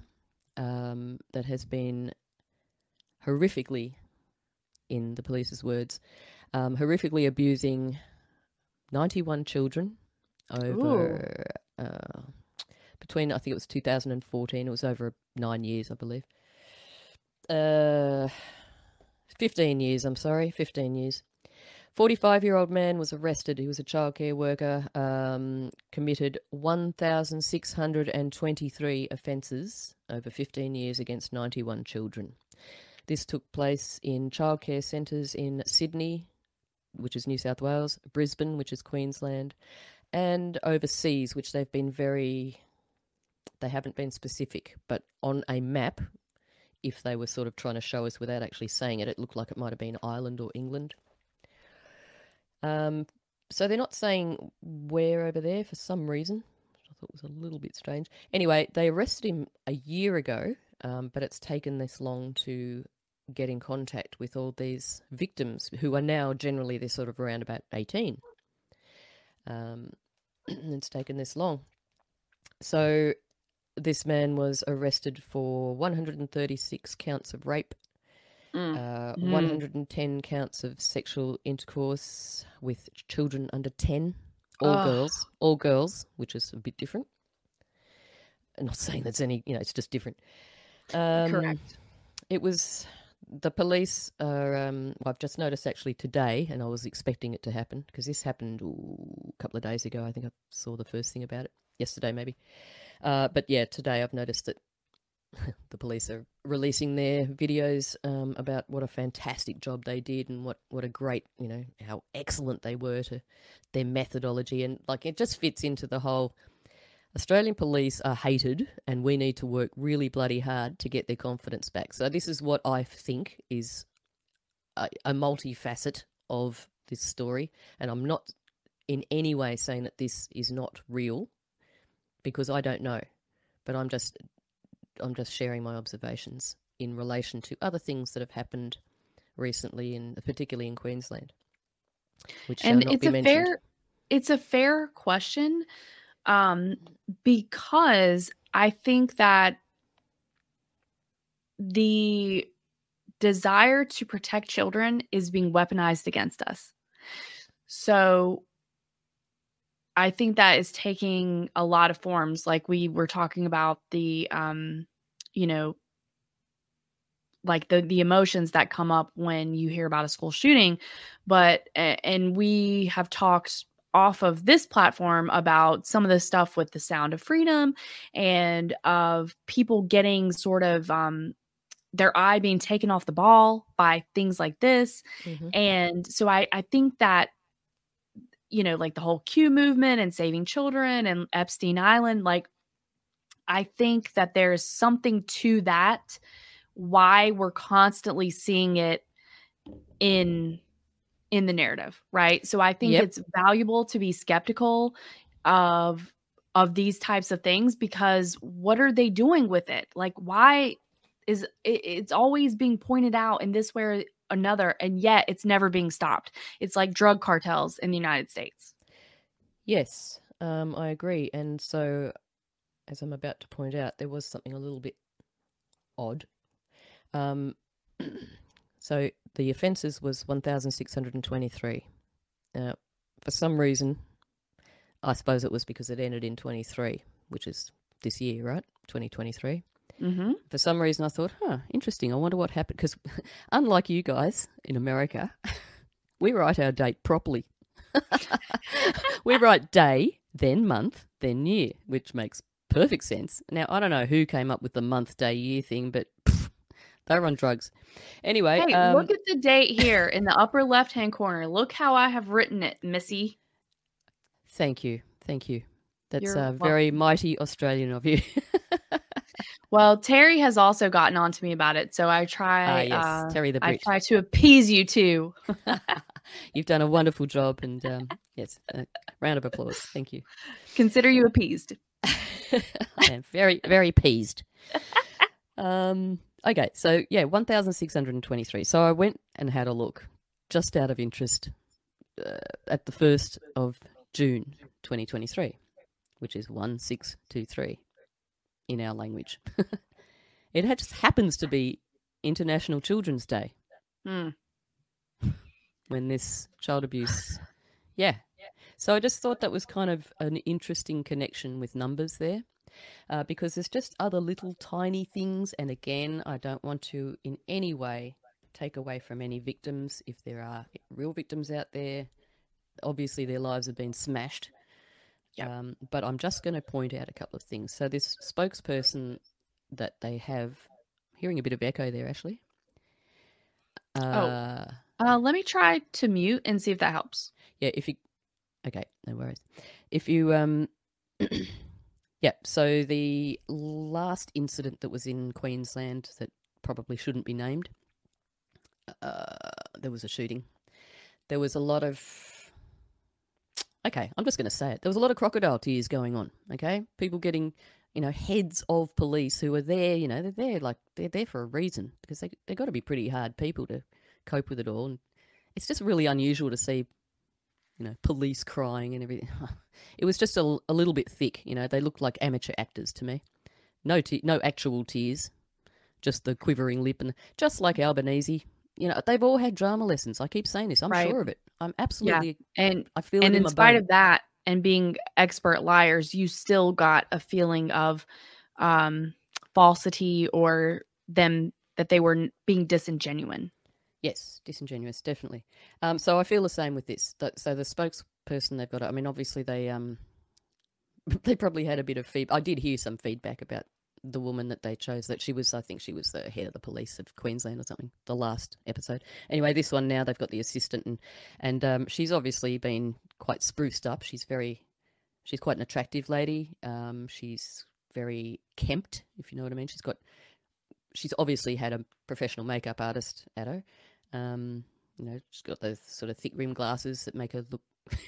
um, that has been horrifically, in the police's words, um, horrifically abusing 91 children over uh, between, I think it was 2014, it was over nine years, I believe. Uh, 15 years, I'm sorry, 15 years. 45 year old man was arrested. He was a childcare worker, um, committed 1,623 offences over 15 years against 91 children. This took place in childcare centres in Sydney, which is New South Wales, Brisbane, which is Queensland, and overseas, which they've been very, they haven't been specific, but on a map, if they were sort of trying to show us without actually saying it, it looked like it might have been Ireland or England. Um, so they're not saying where over there for some reason. which I thought was a little bit strange. Anyway, they arrested him a year ago, um, but it's taken this long to get in contact with all these victims who are now generally they're sort of around about 18. Um, it's taken this long. So this man was arrested for 136 counts of rape Mm. uh, Mm. 110 counts of sexual intercourse with children under 10, all Ugh. girls, all girls, which is a bit different. I'm not saying that's any, you know, it's just different. Um, Correct. It was the police are. Um, well, I've just noticed actually today, and I was expecting it to happen because this happened ooh, a couple of days ago. I think I saw the first thing about it yesterday, maybe. Uh, but yeah, today I've noticed that the police are releasing their videos um, about what a fantastic job they did and what, what a great, you know, how excellent they were to their methodology. And like it just fits into the whole Australian police are hated and we need to work really bloody hard to get their confidence back. So, this is what I think is a, a multifacet of this story. And I'm not in any way saying that this is not real because I don't know. But I'm just I'm just sharing my observations in relation to other things that have happened recently, in particularly in Queensland, which shall and not it's be a mentioned. fair it's a fair question um because i think that the desire to protect children is being weaponized against us so i think that is taking a lot of forms like we were talking about the um you know like the the emotions that come up when you hear about a school shooting but and we have talked off of this platform about some of the stuff with the sound of freedom and of people getting sort of um their eye being taken off the ball by things like this Mhm. and so i i think that you know like the whole q movement and saving children and epstein island like i think that there's something to that why we're constantly seeing it in in the narrative right so i think Yep. it's valuable to be skeptical of of these types of things because what are they doing with it like why is it, it's always being pointed out in this way another and yet it's never being stopped it's like drug cartels in the united states Yes, um, I agree. And so, as I'm about to point out, there was something a little bit odd. Um, so the offences was 1,623. Now, for some reason, I suppose it was because it ended in 23, which is this year, right? 2023. Mm-hmm. For some reason, I thought, huh, interesting. I wonder what happened. Because unlike you guys in America, we write our date properly. we write day, then month, then year, which makes perfect sense. Now, I don't know who came up with the month, day, year thing, but pff, they're on drugs. Anyway, hey um, look at the date here in the upper left hand corner look how i have written it missy thank you. Thank you. That's You're uh, very mighty Australian of you. Well terry has also gotten on to me about it so i Ah, try yes, uh, Terry the i try to appease you too You've done a wonderful job, and um, yes, a round of applause. Thank you. consider you appeased I am very, very pleased. Um, Okay, so yeah, 1,623. So I went and had a look just out of interest uh, at the 1st of June 2023, which is 1623 in our language. it just happens to be International Children's Day Hmm. when this child abuse. Yeah. So I just thought that was kind of an interesting connection with numbers there. Uh, because there's just other little tiny things. And again, I don't want to in any way take away from any victims if there are real victims out there. Obviously, their lives have been smashed. Yep. Um, but I'm just going to point out a couple of things. So, this spokesperson that they have, hearing a bit of echo there, Ashley. Uh, Uh, let me try to mute and see if that helps. yeah if you okay no worries if you um yeah so the last incident that was in queensland that probably shouldn't be named uh there was a shooting there was a lot of okay i'm just going to say it there was a lot of crocodile tears going on okay people getting you know heads of police who are there you know they're there like they're there for a reason because they, they've got to be pretty hard people to cope with it all and it's just really unusual to see you know, police crying and everything. It was just a, a little bit thick, you know. They looked like amateur actors to me. No, te- no actual tears, just the quivering lip, and just like Albanese, you know, they've all had drama lessons. I keep saying this. I'm Right. sure of it. I'm absolutely. yeah. And I feel and in in spite of that and being expert liars, you still got a feeling of um falsity or them that they were being disingenuous Yes, disingenuous, definitely. Um, so I feel the same with this. So the spokesperson they've got, I mean, obviously they um, they probably had a bit of feedback. I did hear some feedback about the woman that they chose. That she was, I think, she was the head of the police of Queensland or something. The last episode. Anyway, this one now they've got the assistant, and and um, she's obviously been quite spruced up. She's very, she's quite an attractive lady. Um, she's very kempt, if you know what I mean. She's got, she's obviously had a professional makeup artist at her. Um, you know, she's got those sort of thick rim glasses that make her look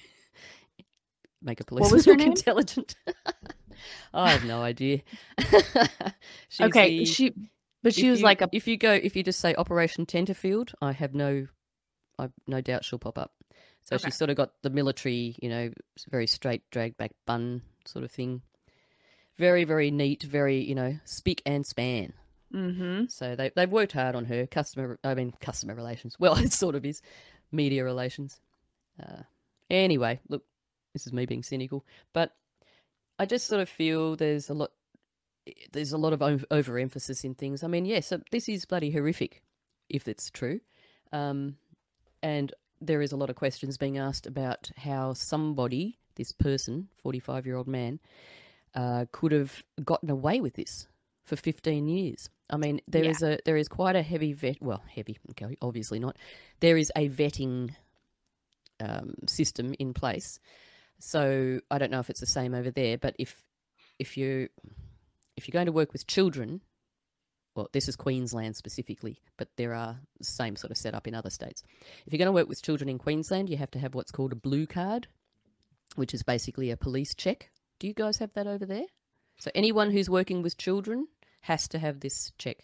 make a policeman was her look name? intelligent. I have no idea. Okay, the- she but she was you- like a If you go, if you just say Operation Tenterfield, I have no, I no doubt she'll pop up. So Okay. she's sort of got the military, you know, very straight, drag back bun sort of thing. Very, very neat. Very, you know, speak and span. mhm. So they they've worked hard on her customer. I mean, customer relations. Well, it sort of is media relations. Uh, anyway, look, this is me being cynical, but I just sort of feel there's a lot. There's a lot of overemphasis in things. I mean, yes, so this is bloody horrific, if it's true, um, and there is a lot of questions being asked about how somebody, this person, forty-five-year-old man, uh, could have gotten away with this for 15 years. I mean, there Yeah. is a there is quite a heavy vet. Well, heavy, okay, obviously not. There is a vetting um, system in place. So I don't know if it's the same over there, but if if you if you're going to work with children, well, this is Queensland specifically, but there are the same sort of setup in other states. If you're going to work with children in Queensland, you have to have what's called a blue card, which is basically a police check. Do you guys have that over there? So anyone who's working with children has to have this check.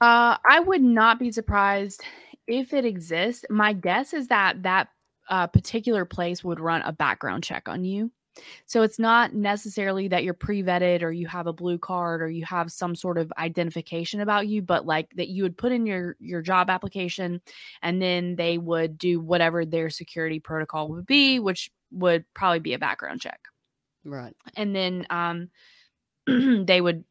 Uh, I would not be surprised if it exists. My guess is that that uh, particular place would run a background check on you. So it's not necessarily that you're pre vetted or you have a blue card or you have some sort of identification about you, but like that you would put in your your job application, and then they would do whatever their security protocol would be, which would probably be a background check Right. and then um they would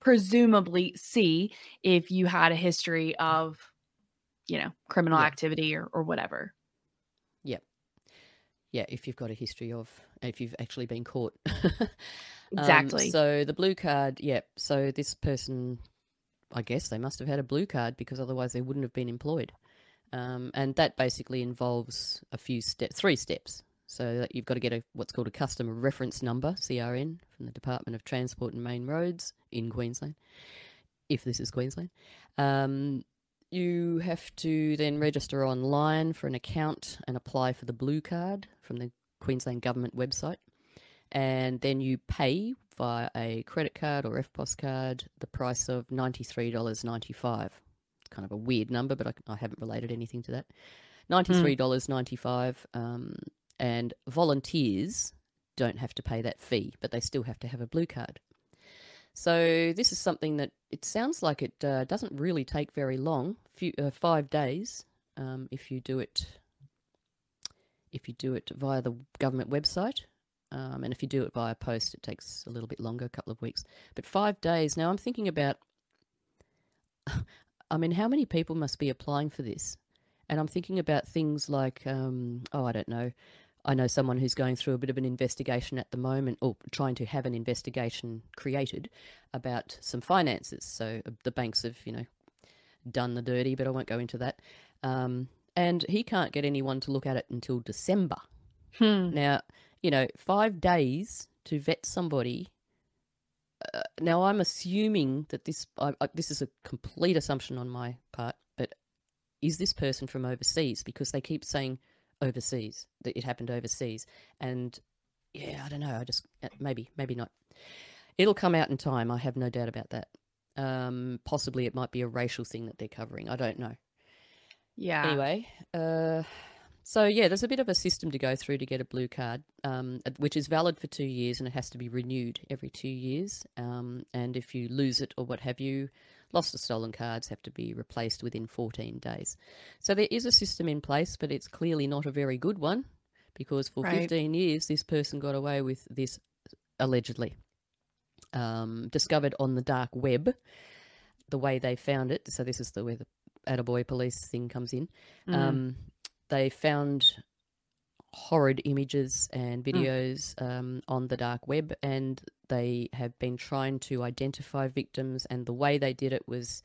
presumably see if you had a history of you know criminal Yeah. activity or, or whatever Yeah, if you've got a history of, if you've actually been caught. Um, Exactly. so the blue card, yeah. So this person, I guess they must have had a blue card because otherwise they wouldn't have been employed. Um, and that basically involves a few steps, three steps. So that you've got to get a what's called a customer reference number (CRN) from the Department of Transport and Main Roads in Queensland, if this is Queensland. Um, you have to then register online for an account and apply for the blue card from the Queensland government website. And then you pay via a credit card or EFTPOS card, the price of $93.95. It's kind of a weird number, but I, I haven't related anything to that. $93.95. Um, and volunteers don't have to pay that fee, but they still have to have a blue card. So this is something that it sounds like it uh, doesn't really take very long, few, uh, five days, um, if you do it. If you do it via the government website, um, and if you do it via post, it takes a little bit longer, a couple of weeks. But five days. Now I'm thinking about. I mean, how many people must be applying for this? And I'm thinking about things like, um, oh, I don't know, I know someone who's going through a bit of an investigation at the moment, or trying to have an investigation created about some finances. So uh, the banks have, you know, done the dirty, but I won't go into that. Um, and he can't get anyone to look at it until December. Hmm. Now, you know, five days to vet somebody. Uh, now, I'm assuming that this I, I, this is a complete assumption on my part, but is this person from overseas? Because they keep saying overseas that it happened overseas and yeah i don't know i just uh, maybe maybe not it'll come out in time i have no doubt about that um possibly it might be a racial thing that they're covering i don't know Yeah. anyway uh so yeah there's a bit of a system to go through to get a blue card um which is valid for two years and it has to be renewed every two years um and if you lose it or what have you lost or stolen cards have to be replaced within 14 days. So there is a system in place, but it's clearly not a very good one because for Right. 15 years, this person got away with this allegedly. Um, discovered on the dark web, the way they found it. So this is the where the Attaboy police thing comes in. Mm. Um, they found horrid images and videos um, on the dark web, and they have been trying to identify victims. And the way they did it was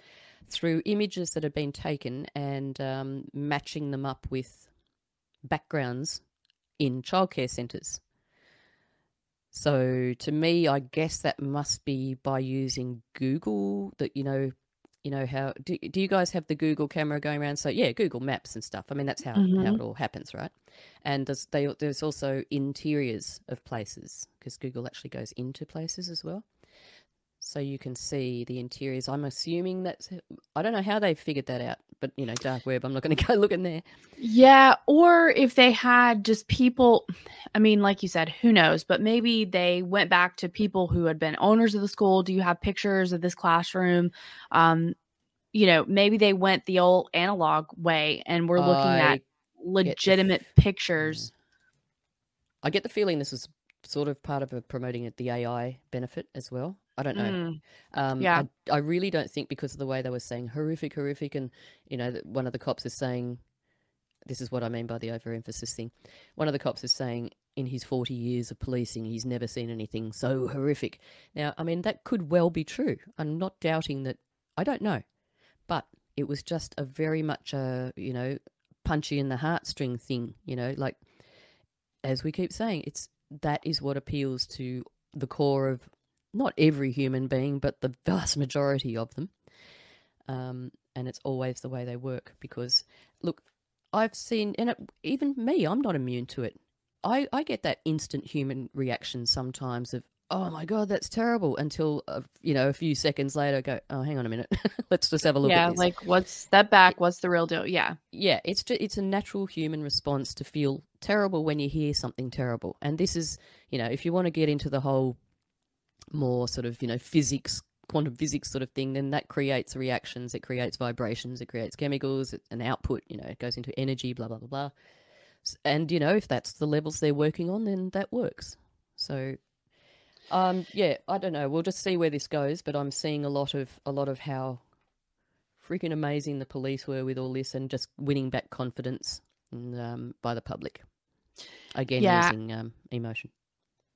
through images that had been taken and um, matching them up with backgrounds in childcare centres. So to me, I guess that must be by using Google. That you know, you know how do, do you guys have the Google camera going around? So yeah, Google Maps and stuff. I mean, that's how how Mhm. it all happens, right? And there's, they, there's also interiors of places because Google actually goes into places as well. So you can see the interiors. I'm assuming that's I don't know how they figured that out, but you know, dark web. I'm not going to go look in there. Yeah, or if they had just people, I mean, like you said, who knows? But maybe they went back to people who had been owners of the school. Do you have pictures of this classroom? Um, you know, maybe they went the old analog way and we're looking I at legitimate pictures. I get the feeling this is sort of part of a promoting the AI benefit as well. I don't know. Mm, Um, Yeah. I, I really don't think because of the way they were saying horrific, horrific, and you know, one of the cops is saying, "This is what I mean by the overemphasis thing." One of the cops is saying, in his forty years of policing, he's never seen anything so horrific. Now, I mean, that could well be true. I'm not doubting that. I don't know, but it was just a very much a you know punchy in the heartstring thing. You know, like as we keep saying, it's that is what appeals to the core of not every human being, but the vast majority of them. Um, and it's always the way they work because, look, I've seen, and it, even me, I'm not immune to it. I, I get that instant human reaction sometimes of, oh my God, that's terrible, until, uh, you know, a few seconds later, go, oh, hang on a minute, let's just have a look yeah, at this. like what's step back? What's the real deal? Yeah. yeah, it's just, it's a natural human response to feel terrible when you hear something terrible. And this is, you know, if you want to get into the whole more sort of, you know, physics, quantum physics sort of thing, then that creates reactions, it creates vibrations, it creates chemicals, an output, you know, it goes into energy, blah, blah, blah, blah. And, you know, if that's the levels they're working on, then that works. So, um, yeah, I don't know. We'll just see where this goes, but I'm seeing a lot of a lot of how freaking amazing the police were with all this and just winning back confidence and, um, by the public. Again, Yeah. using um, emotion.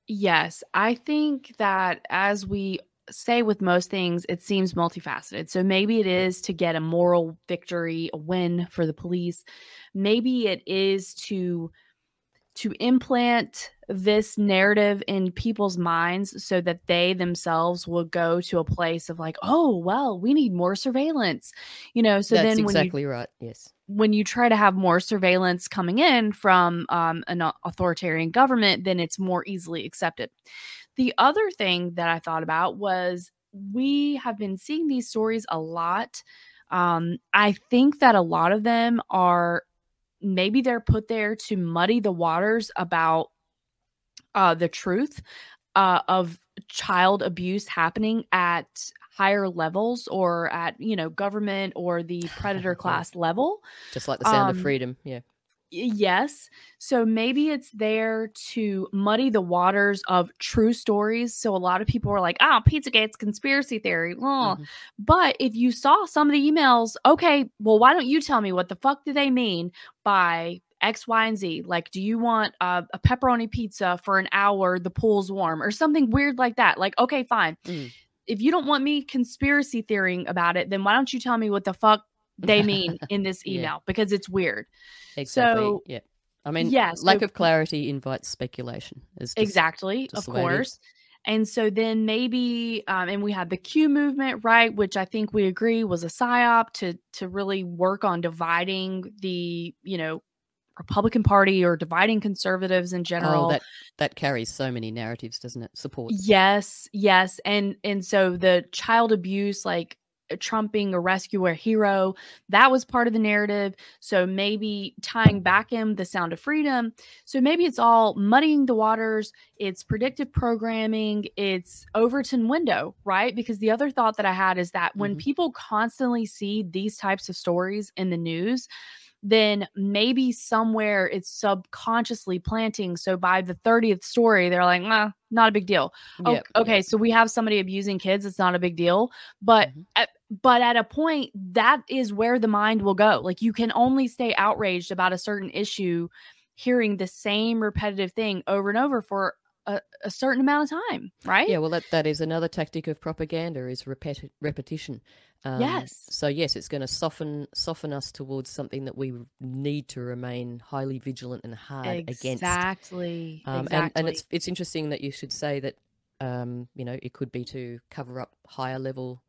Yes, I think that as we say with most things, it seems multifaceted. So maybe it is to get a moral victory, a win for the police. Maybe it is to to implant this narrative in people's minds so that they themselves will go to a place of like, oh, well, we need more surveillance. You know, so That's then when you exactly right. Yes. when you try to have more surveillance coming in from um, an authoritarian government, then it's more easily accepted. The other thing that I thought about was we have been seeing these stories a lot. Um, I think that a lot of them are maybe they're put there to muddy the waters about uh, the truth uh, of child abuse happening at higher levels or at you know government or the predator class level Just like the sound Um, of freedom. Yeah. Yes so maybe it's there to muddy the waters of true stories so a lot of people are like oh pizzagate's conspiracy theory oh. Mhm. but if you saw some of the emails okay well why don't you tell me what the fuck do they mean by x y and z like do you want a, a pepperoni pizza for an hour the pool's warm or something weird like that like okay fine Mm. if you don't want me conspiracy theorying about it then why don't you tell me what the fuck they mean in this Yeah. email because it's weird Exactly. So- yeah. I mean, Yeah, lack so- of clarity invites speculation. Is just- exactly just of the way it is. course and so then maybe um, and we had the q movement right which i think we agree was a psyop to to really work on dividing the you know republican party or dividing conservatives in general Oh, that that carries so many narratives, doesn't it? Support. yes yes and and so the child abuse like uh, trumping a rescuer hero that was part of the narrative so maybe tying back in the sound of freedom so maybe it's all muddying the waters it's predictive programming it's overton window right because the other thought that i had is that when Mhm. people constantly see these types of stories in the news then maybe somewhere it's subconsciously planting so by the 30th story they're like nah, not a big deal Yep, okay yep. so we have somebody abusing kids it's not a big deal but Mhm. at, but at a point that is where the mind will go like you can only stay outraged about a certain issue hearing the same repetitive thing over and over for a, a certain amount of time right Yeah, well, that, that is another tactic of propaganda is repeti- repetition. Um, Yes. So yes, it's going to soften soften us towards something that we need to remain highly vigilant and hard against. exactly Um, exactly and, and it's it's interesting that you should say that um, you know it could be to cover up higher level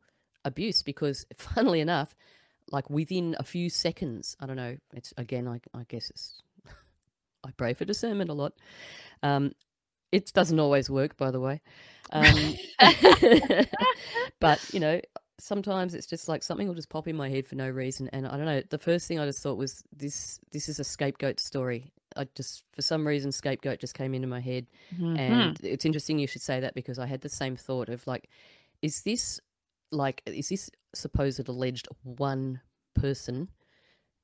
abuse because funnily enough, like within a few seconds, I don't know. It's again, I, I guess it's I pray for discernment a lot. Um, it doesn't always work, by the way. Um, but you know, sometimes it's just like something will just pop in my head for no reason, and I don't know. The first thing I just thought was this: this is a scapegoat story. I just, for some reason, scapegoat just came into my head, Mhm. and it's interesting you should say that because I had the same thought of like, is this like, is this supposed alleged one person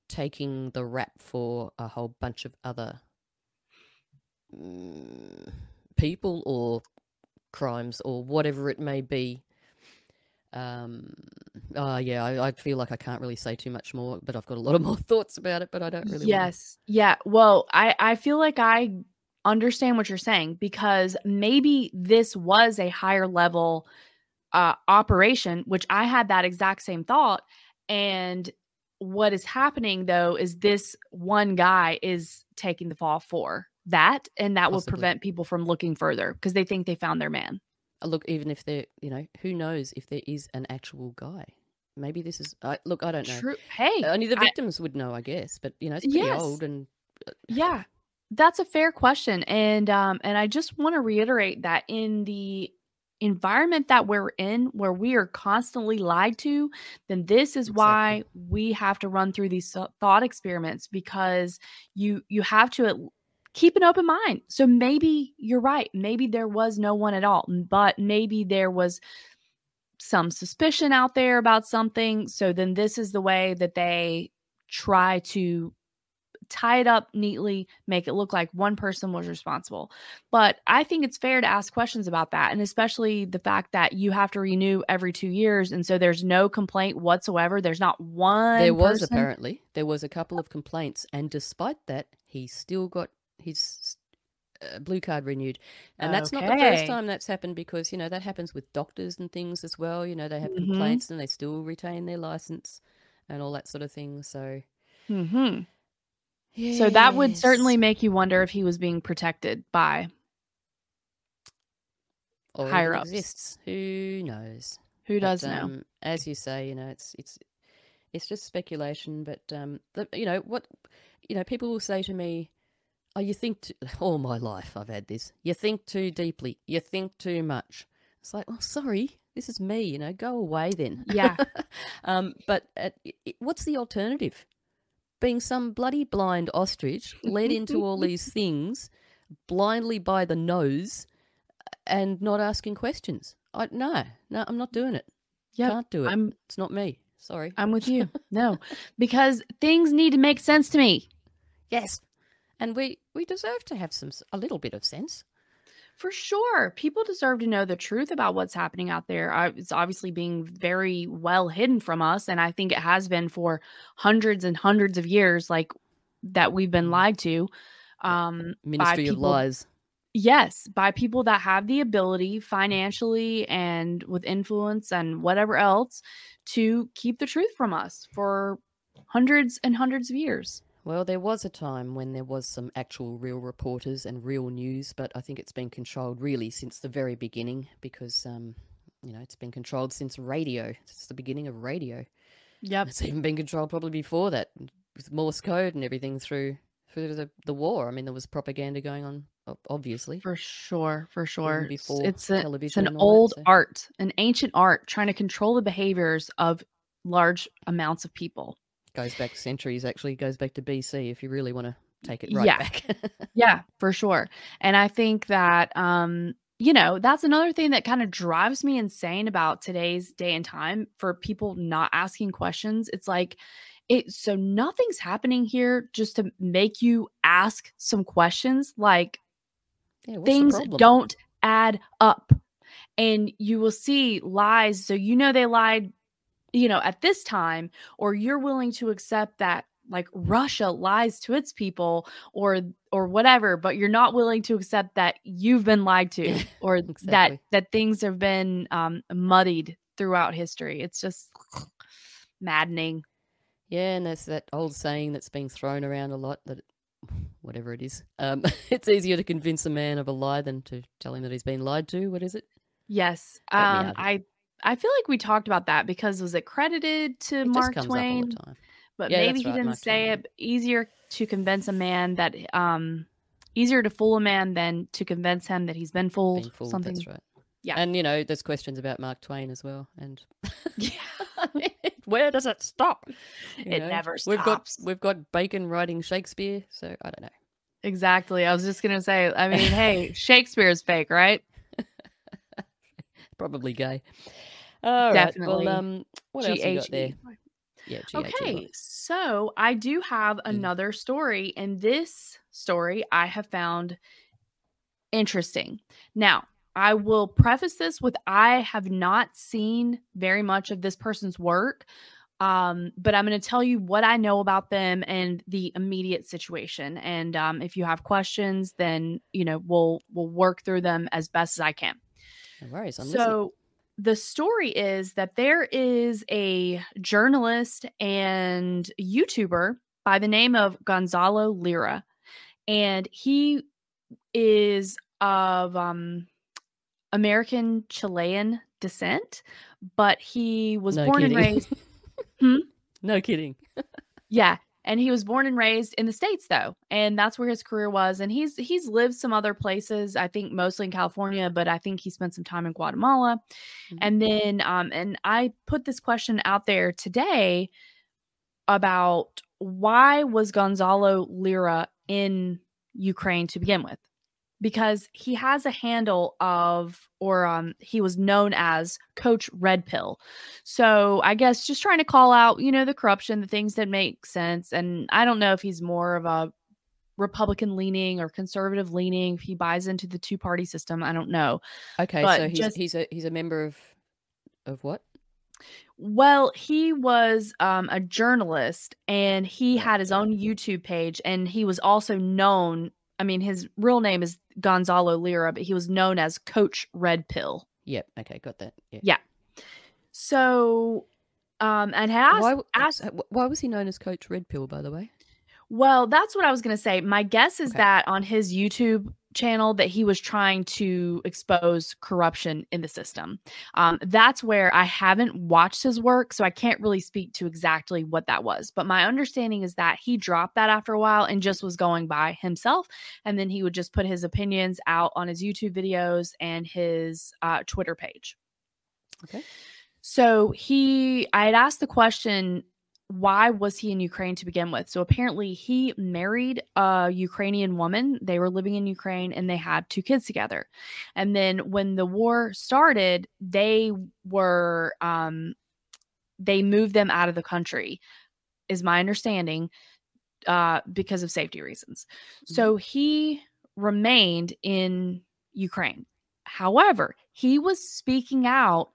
taking the rap for a whole bunch of other mm, people or crimes or whatever it may be? Um, oh yeah, I, I feel like I can't really say too much more, but I've got a lot of more thoughts about it, but I don't really. wanna- yes yeah well i i feel like i understand what you're saying because maybe this was a higher level uh operation which i had that exact same thought and what is happening though is this one guy is taking the fall for that and that will prevent people from looking further because they think they found their man Uh, look, even if there, you know, who knows if there is an actual guy? Maybe this is. I look, I don't know. true hey Only the I- victims would know, I guess. But you know, it's pretty Yes. old, and Yeah, that's a fair question, and um, and I just want to reiterate that in the environment that we're in, where we are constantly lied to, then this is why we have to run through these thought experiments because you you have to at- keep an open mind. So maybe you're right. Maybe there was no one at all, but maybe there was some suspicion out there about something. So then this is the way that they try to tie it up neatly, make it look like one person was responsible. But I think it's fair to ask questions about that. And especially the fact that you have to renew every two years. And so there's no complaint whatsoever. There's not one. there was person- apparently there was a couple of complaints, and despite that, he still got his uh, blue card renewed. And that's not the first time that's happened because you know that happens with doctors and things as well. You know, they have Mhm. complaints and they still retain their license and all that sort of thing. So. mm-hmm. So that would certainly make you wonder if he was being protected by or higher ups. exists. Who knows? who But, does know. um, as you say, you know, it's it's it's just speculation. But um, the, you know what, you know, people will say to me, oh, you think t- all my life I've had this. You think too deeply. You think too much. It's like, oh, sorry, this is me. You know, go away then. Yeah. um, but uh, i- i- what's the alternative? Being some bloody blind ostrich led into all these things blindly by the nose and not asking questions. I no, no, I'm not doing it. Yep, Can't do it. I'm It's not me. Sorry. I'm with you. No, because things need to make sense to me. yes, and we we deserve to have some a little bit of sense. For sure. People deserve to know the truth about what's happening out there. It's obviously being very well hidden from us. And I think it has been for hundreds and hundreds of years, like that we've been lied to. Um, by Ministry of people- Lies. Yes, by people that have the ability financially and with influence and whatever else to keep the truth from us for hundreds and hundreds of years. Well, there was a time when there was some actual real reporters and real news, but I think it's been controlled really since the very beginning because, um, you know, it's been controlled since radio, since the beginning of radio. Yep. It's even been controlled probably before that with Morse code and everything through through the, the war. I mean, there was propaganda going on, obviously. For sure, for sure. S- before it's a, it's an all that, old so- art, an ancient art trying to control the behaviors of large amounts of people. Goes back centuries, actually, goes back to BC if you really want to take it right Yeah. back. Yeah, for sure. And I think that um you know, that's another thing that kind of drives me insane about today's day and time for people not asking questions. It's like it so nothing's happening here just to make you ask some questions like yeah, things don't add up and you will see lies so you know they lied you know at this time or you're willing to accept that like Russia lies to its people or or whatever but you're not willing to accept that you've been lied to or that exactly. that things have been um muddied throughout history it's just maddening Yeah, and there's that old saying that's being thrown around a lot that whatever it is, um, it's easier to convince a man of a lie than to tell him that he's been lied to. What is it? yes um i i feel like we talked about that because was it credited to It mark just comes twain up all the time. but Yeah, maybe he right, didn't Mark say Twain. it. Easier to convince a man that um easier to fool a man than to convince him that he's been fooled. Being fooled, something. that's right. Yeah. And you know, there's questions about Mark Twain as well, and Yeah. where does it stop? You It never stops. We've got we've got Bacon writing Shakespeare, so I don't know. Exactly. I was just gonna say. I mean, hey, Shakespeare's fake, right? Probably gay. All right. Definitely. Well, um, what else you got there? Yeah. GHE. Okay, so I do have another story, and this story I have found interesting. Now, I will preface this with I have not seen very much of this person's work, um, but I'm going to tell you what I know about them and the immediate situation. And um, if you have questions, then you know we'll we'll work through them as best as I can. No worries. I'm listening. So the story is that there is a journalist and YouTuber by the name of Gonzalo Lira, and he is of um, American Chilean descent, but he was no born kidding. and raised. Hmm? no kidding. Yeah, and he was born and raised in the states though, and that's where his career was. And he's he's lived some other places, I think mostly in California, but I think he spent some time in Guatemala. Mhm. And then um and I put this question out there today about why was Gonzalo Lira in Ukraine to begin with? Because he has a handle of, or um, he was known as Coach Red Pill. So I guess just trying to call out, you know, the corruption, the things that make sense. And I don't know if he's more of a Republican leaning or conservative leaning, if he buys into the two party system. I don't know. Okay, But so he's just- he's a he's a member of of what? Well, he was um, a journalist and he had his own YouTube page and he was also known. I mean, his real name is Gonzalo Lira, but he was known as Coach Red Pill. Yep. Okay, got that. Yeah. Yeah. So, um, and asked, why, asked why was he known as Coach Red Pill, by the way? Well, that's what I was going to say. My guess is Okay. that on his YouTube channel that he was trying to expose corruption in the system. Um, that's where I haven't watched his work, so I can't really speak to exactly what that was. But my understanding is that he dropped that after a while and just was going by himself. And then he would just put his opinions out on his YouTube videos and his uh, Twitter page. Okay. So he, I had asked the question why was he in Ukraine to begin with? So apparently he married a Ukrainian woman. They were living in Ukraine and they had two kids together. And then when the war started, they were um they moved them out of the country is my understanding uh because of safety reasons. Mm-hmm. So he remained in Ukraine. However, he was speaking out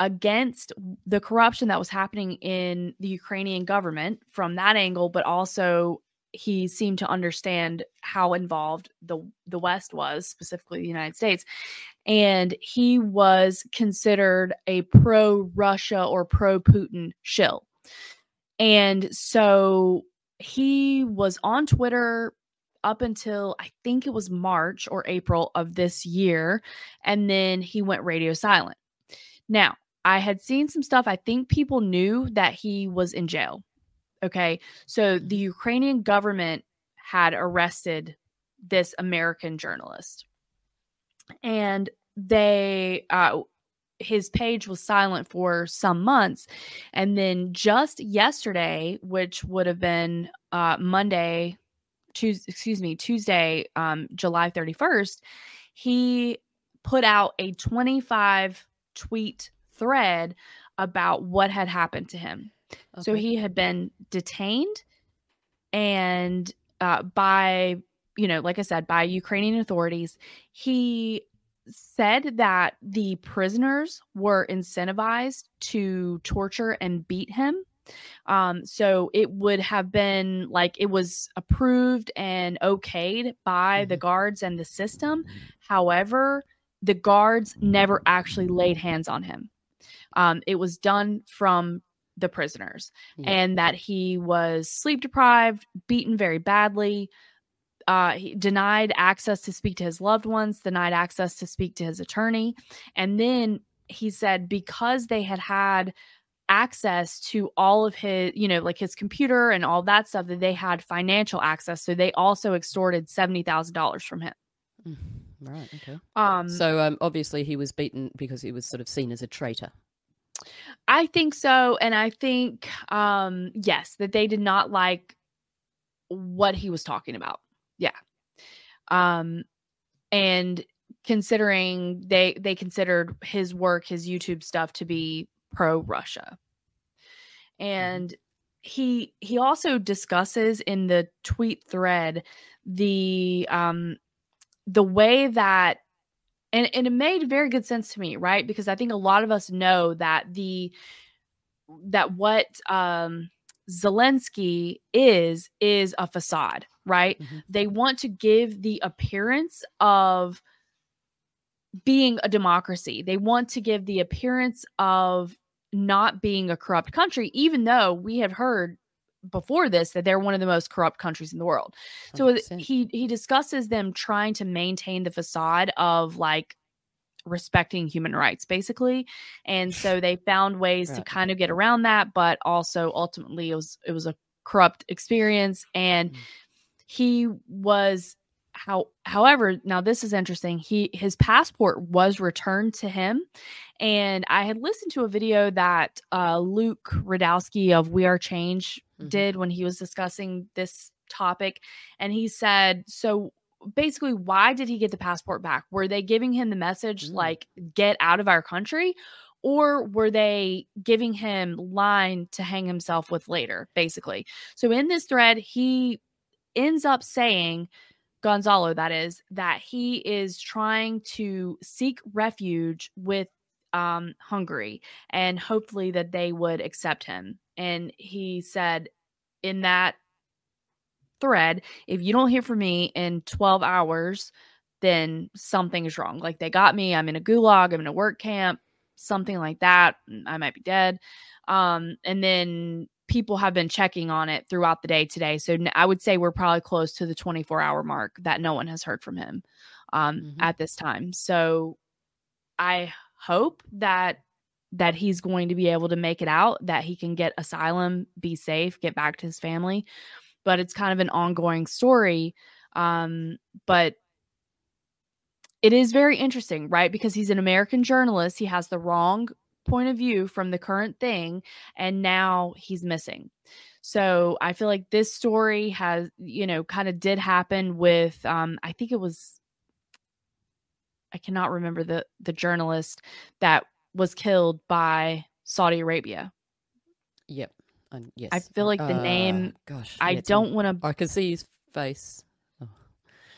against the corruption that was happening in the Ukrainian government from that angle, but also he seemed to understand how involved the the West was, specifically the United States, and he was considered a pro Russia or pro Putin shill. And so he was on Twitter up until I think it was March or April of this year, and then he went radio silent. Now, I had seen some stuff. I think people knew that he was in jail. Okay. So the Ukrainian government had arrested this American journalist. And they, uh, his page was silent for some months. And then just yesterday, which would have been uh, Monday, Tuesday, excuse me, Tuesday, um, July 31st, he put out a 25 tweet thread about what had happened to him. So he had been detained and uh, by, you know, like I said, by Ukrainian authorities. He said that the prisoners were incentivized to torture and beat him. Um, so it would have been like it was approved and okayed by the guards and the system. However, the guards never actually laid hands on him. Um, it was done from the prisoners, Yeah. and that he was sleep deprived, beaten very badly, uh, he denied access to speak to his loved ones, denied access to speak to his attorney. And then he said because they had had access to all of his, you know, like his computer and all that stuff, that they had financial access. So they also extorted $70,000 from him. Mm, Right. Okay. Um, So um, obviously he was beaten because he was sort of seen as a traitor. I think so. And I think, um, yes, that they did not like what he was talking about. Yeah. Um, and considering they they considered his work, his YouTube stuff to be pro Russia. And he he also discusses in the tweet thread the um the way that and, and it made very good sense to me right? Because i think a lot of us know that the that what um zelensky is is a facade right? Mhm. they want to give the appearance of being a democracy. They want to give the appearance of not being a corrupt country even though we have heard before this that they're one of the most corrupt countries in the world so 100%. he he discusses them trying to maintain the facade of like respecting human rights basically and so they found ways to kind of get around that but also ultimately it was it was a corrupt experience and Mm. he was how however now this is interesting he his passport was returned to him and i had listened to a video that uh luke Rudkowski of we are change Mhm. did when he was discussing this topic and he said so basically why did he get the passport back were they giving him the message Mm. like get out of our country or were they giving him line to hang himself with later basically so in this thread he ends up saying gonzalo that is that he is trying to seek refuge with um hungary and hopefully that they would accept him. And he said in that thread if you don't hear from me in 12 hours then something is wrong. Like they got me i'm in a gulag i'm in a work camp something like that i might be dead. Um and then people have been checking on it throughout the day today so I would say we're probably close to the 24 hour mark that no one has heard from him um, Mhm. at this time. So I hope that that he's going to be able to make it out, that he can get asylum, be safe, get back to his family. But it's kind of an ongoing story. Um, but it is very interesting, right? Because he's an American journalist. He has the wrong point of view from the current thing, and now he's missing. So I feel like this story has, you know, kind of did happen with um, I think it was I cannot remember the the journalist that was killed by Saudi Arabia. Yep. Um, yes. I feel like the name- Uh, Gosh. I yeah, don't want to I can see his face. I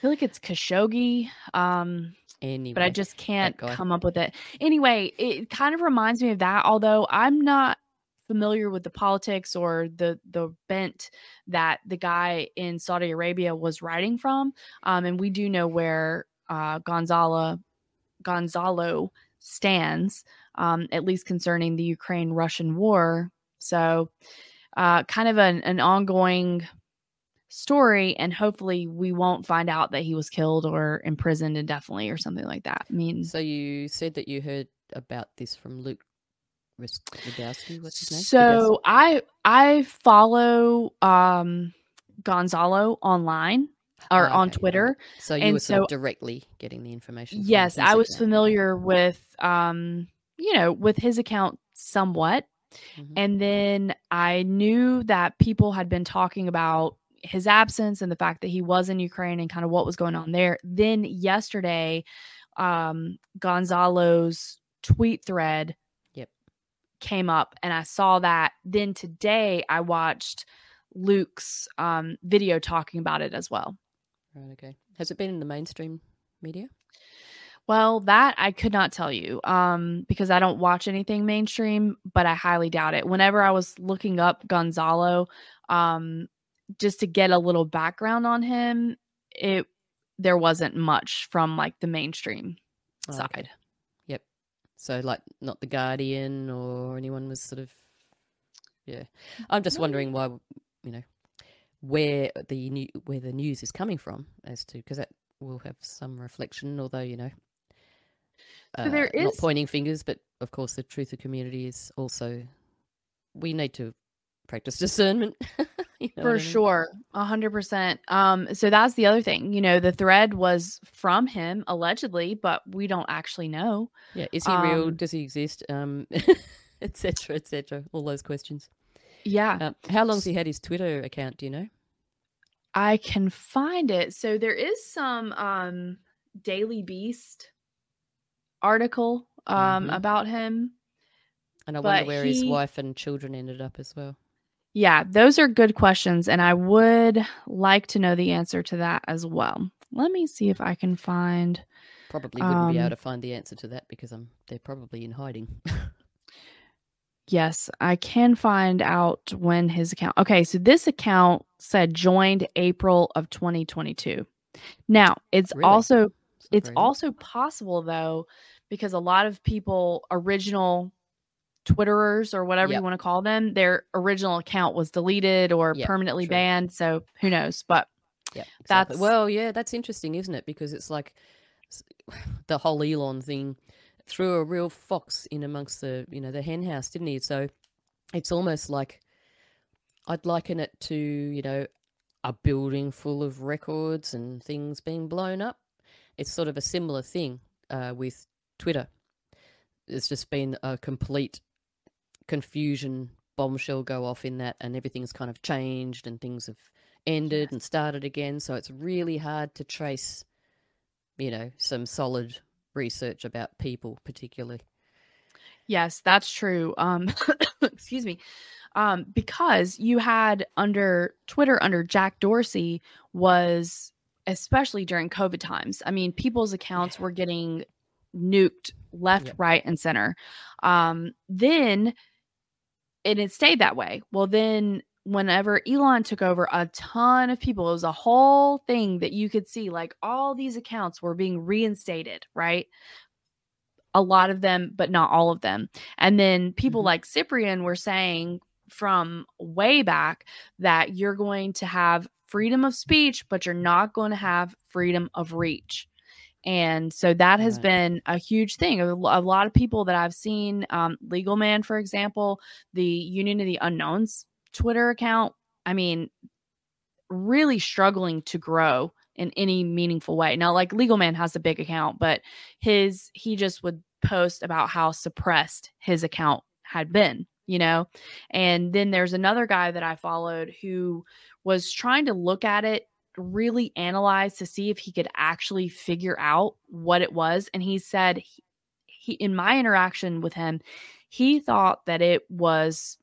feel like it's Khashoggi. Um, Anyway. but I just can't come up with it. Anyway, it kind of reminds me of that, although I'm not familiar with the politics or the the bent that the guy in Saudi Arabia was writing from. Um, and we do know where uh, Gonzalo Gonzalo stands, um, at least concerning the Ukraine Russian war. So, uh, kind of an, an ongoing story, and hopefully, we won't find out that he was killed or imprisoned indefinitely or something like that. I mean, So you said that you heard about this from Luke Rudkowski. What's his name? So I I follow um Gonzalo online or Ah, on Twitter. alright. So you and were sort so- of directly getting the information. Yes, I was account. familiar with um you know with his account somewhat. Mhm. And then I knew that people had been talking about his absence and the fact that he was in Ukraine and kind of what was going on there. Then yesterday, um, Gonzalo's tweet thread Yep. came up and I saw that. Then today I watched Luke's um, video talking about it as well. Right. Okay. Has it been in the mainstream media? Well, that I could not tell you um, because I don't watch anything mainstream, but I highly doubt it. Whenever I was looking up Gonzalo, um, just to get a little background on him, it there wasn't much from like the mainstream Oh, okay. side. Yep. So like not the Guardian or anyone was sort of yeah. I'm just No. wondering why you know where the new where the news is coming from as to because that will have some reflection although you know So there uh, not pointing fingers but of course the truth of community is also we need to practice discernment You know For I mean? sure, a hundred percent. Um, so that's the other thing. You know, the thread was from him allegedly, but we don't actually know. yeah is he real um, does he exist um etc etc all those questions Yeah, Um, how long's he had his Twitter account? Do you know? I can find it. So there is some um Daily Beast article um Mhm. about him. And I wonder where his wife and children ended up as well. Yeah, those are good questions and I would like to know the answer to that as well. Let me see if I can find Probably wouldn't be Um, able to find the answer to that because I'm they're probably in hiding. Yes, I can find out when his account. Okay, so this account said joined April of 2022. Now, it's Really? also it's also possible though because a lot of people original twitterers or whatever Yep. you want to call them their original account was deleted or Yep, permanently true. banned so who knows but Yeah, exactly. that's- well, yeah, that's interesting, isn't it? Because it's like the whole Elon thing threw a real fox in amongst the you know the hen house, didn't he? So it's almost like I'd liken it to you know a building full of records and things being blown up. It's sort of a similar thing uh, with Twitter. It's just been a complete confusion bombshell go off in that, and everything's kind of changed and things have ended and started again. So it's really hard to trace, you know, some solid research about people, particularly. Yes, that's true. Um, excuse me. Um, because you had under Twitter under Jack Dorsey was especially during COVID times. I mean, people's accounts were getting nuked left, Yep. right, and center. Um, then and it stayed that way. Well, then whenever Elon took over, a ton of people, it was a whole thing that you could see, like all these accounts were being reinstated, right? A lot of them, but not all of them. And then people Mhm. like Cyprian were saying from way back that you're going to have freedom of speech, but you're not going to have freedom of reach. And so that has Right. been a huge thing. A lot of people that I've seen, um, Legal Man, for example, the Union of the Unknowns Twitter account, I mean, really struggling to grow in any meaningful way. Now, like Legal Man has a big account, but his, he just would post about how suppressed his account had been, you know? And then there's another guy that I followed who was trying to look at it really analyze to see if he could actually figure out what it was and he said he, he in my interaction with him he thought that it was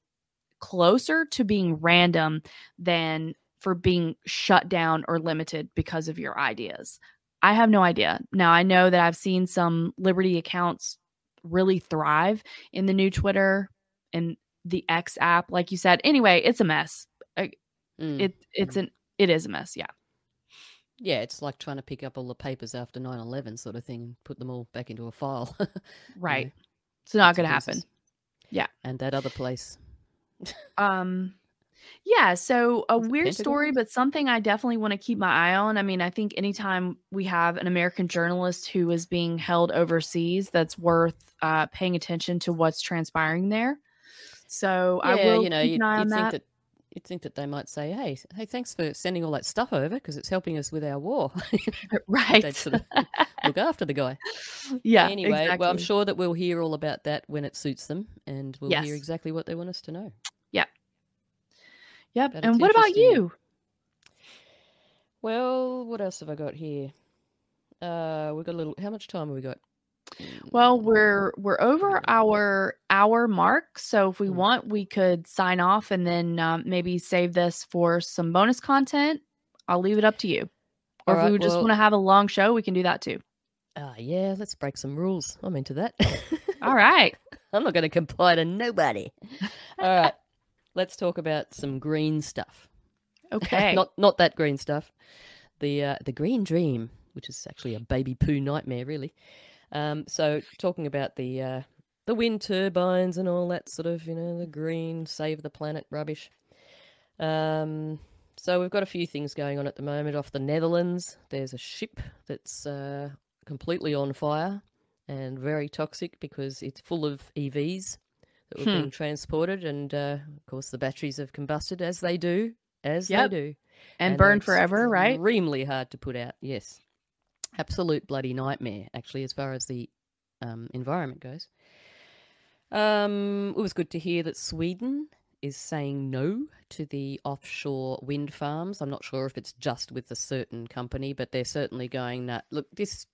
closer to being random than for being shut down or limited because of your ideas. I have no idea. Now i know that i've seen some liberty accounts really thrive in the new twitter and the x app like you said. Anyway it's a mess. Mm. it it's an it is a mess yeah yeah, it's like trying to pick up all the papers after 9 11 sort of thing and put them all back into a file. you right know, it's not gonna happen. Yeah. And that other place. um yeah so a Was it weird story but something i definitely want to keep my eye on i mean i think anytime we have an american journalist who is being held overseas that's worth uh paying attention to what's transpiring there so i will you know, on you'd think that. that. You'd think that they might say, "Hey, hey, thanks for sending all that stuff over because it's helping us with our war." right They'd sort of look after the guy. yeah anyway, well, I'm sure that we'll hear all about that when it suits them, and we'll Yes. hear exactly what they want us to know. Yeah. Yep but and what about you Well, what else have I got here? Uh, we've got a little. How much time have we got? Well, we're we're over our hour mark, so if we Mm. want, we could sign off and then um, maybe save this for some bonus content. I'll leave it up to you. Or if Alright, we just well- want to have a long show, we can do that too. Ah, yeah, let's break some rules. I'm into that. All right. I'm not going to comply to nobody. All right, let's talk about some green stuff. Okay. not not that green stuff. The uh, the green dream, which is actually a baby poo nightmare, really. Um, so talking about the uh, the wind turbines and all that sort of you know the green save the planet rubbish. Um, so we've got a few things going on at the moment. Off the Netherlands, there's a ship that's uh, completely on fire and very toxic because it's full of EVs that were Hmm. being transported, and uh, of course the batteries have combusted as they do, as Yep. they do, and, burn forever, right? Extremely hard to put out. Yes, absolute bloody nightmare. Actually, as far as the um, environment goes. Um, it was good to hear that Sweden is saying no to the offshore wind farms. I'm not sure if it's just with a certain company, but they're certainly going that look. This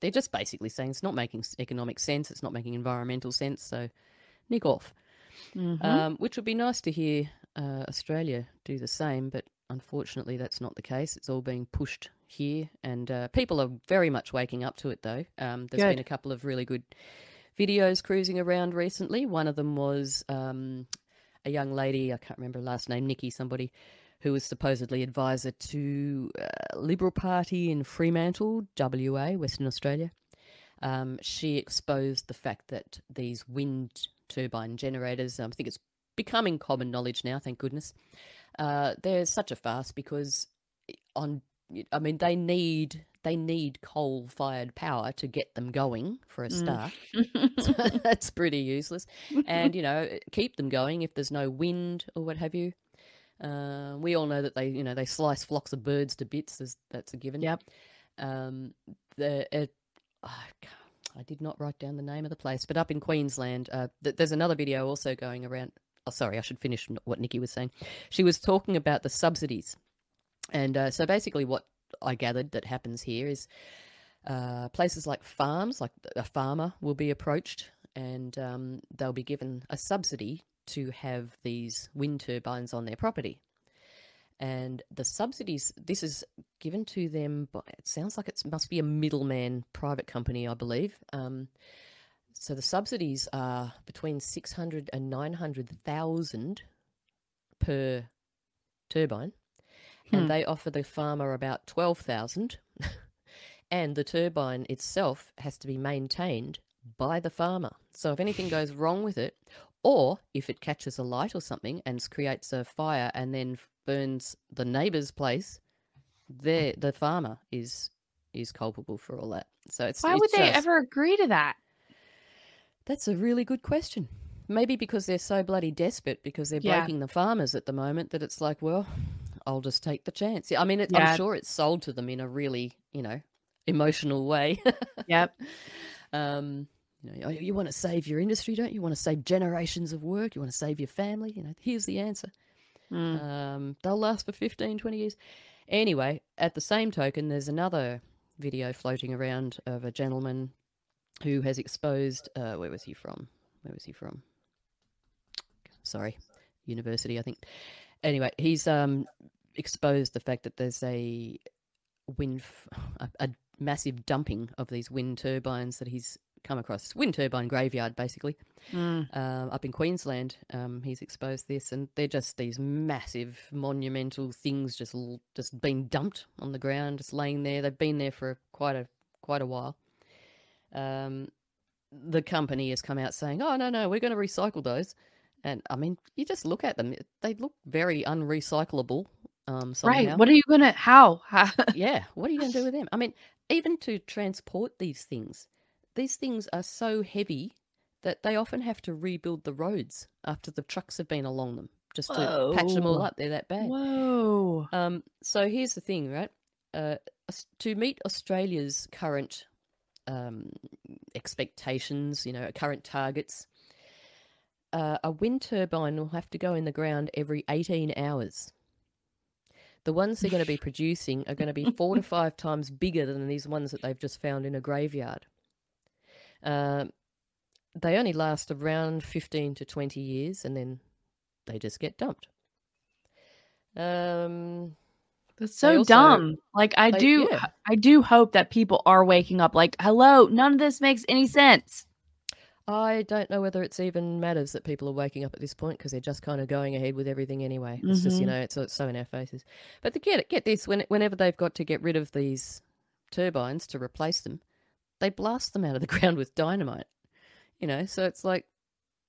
they're just basically saying it's not making economic sense. It's not making environmental sense. So, nick off. Mhm. Um, which would be nice to hear uh, Australia do the same, but unfortunately that's not the case. It's all being pushed here, and uh, people are very much waking up to it. Though um, there's been a couple of really good videos cruising around recently. One of them was um, a young lady, I can't remember her last name, Nikki somebody, who was supposedly advisor to uh, Liberal Party in Fremantle, WA, Western Australia. Um, she exposed the fact that these wind turbine generators, um, I think it's becoming common knowledge now, thank goodness, uh, they're such a farce because on, I mean, they need they need coal fired power to get them going for a Mm. start. So that's pretty useless. And you know, keep them going if there's no wind or what have you. Uh, we all know that they, you know, they slice flocks of birds to bits. As that's a given. Yep. Um, the it, I I did not write down the name of the place, but up in Queensland, uh, th- there's another video also going around. Oh, sorry, I should finish what Nikki was saying. She was talking about the subsidies, and uh, so basically, what I gathered that happens here is uh, places like farms, like a farmer will be approached, and um, they'll be given a subsidy to have these wind turbines on their property. And the subsidies, this is given to them, by, it sounds like it must be a middleman private company, I believe. Um, so the subsidies are between 600 and 900,000 per turbine. Hmm. And they offer the farmer about 12,000. and the turbine itself has to be maintained by the farmer. So if anything goes wrong with it, or if it catches a light or something and creates a fire and then burns the neighbour's place, there the farmer is is culpable for all that. So it's Why it's would they ever agree to that? That's a really good question. Maybe because they're so bloody desperate because they're Yeah. breaking the farmers at the moment that it's like, well, I'll just take the chance. I mean, it, Yeah. I'm sure it's sold to them in a really, you know, emotional way. Yep. um, you know, you want to save your industry, don't you? You want to save generations of work. You want to save your family. You know, here's the answer. Mm. Um, they'll last for 15, 20 years. Anyway, at the same token, there's another video floating around of a gentleman who has exposed. Uh, where was he from? Where was he from? Sorry, university, I think. Anyway, he's um, exposed the fact that there's a wind, f- a, a massive dumping of these wind turbines that he's come across. Wind turbine graveyard, basically Mm. um, up in Queensland. Um, he's exposed this, and they're just these massive, monumental things just just being dumped on the ground, just laying there. They've been there for quite a quite a while. Um, the company has come out saying, "Oh no, no, we're going to recycle those." And I mean, you just look at them; they look very unrecyclable. Um. Right. What are you gonna? How? How? yeah, what are you going to do with them? I mean, even to transport these things, these things are so heavy that they often have to rebuild the roads after the trucks have been along them just to patch them all up. They're that bad. Whoa. Um, so here's the thing, right? Uh, to meet Australia's current um, expectations, you know, current targets, uh, a wind turbine will have to go in the ground every 18 hours. The ones they're going to be producing are going to be four to five times bigger than these ones that they've just found in a graveyard. Um, they only last around 15 to 20 years and then they just get dumped. Um, That's so also- dumb. Like I Like, do yeah. I do hope that people are waking up like, "Hello, none of this makes any sense." I don't know whether it's even matters that people are waking up at this point because they're just kind of going ahead with everything anyway. It's just you Mhm. know it's, it's so in our faces. But to get get this, when, whenever they've got to get rid of these turbines to replace them, they blast them out of the ground with dynamite. You know, so it's like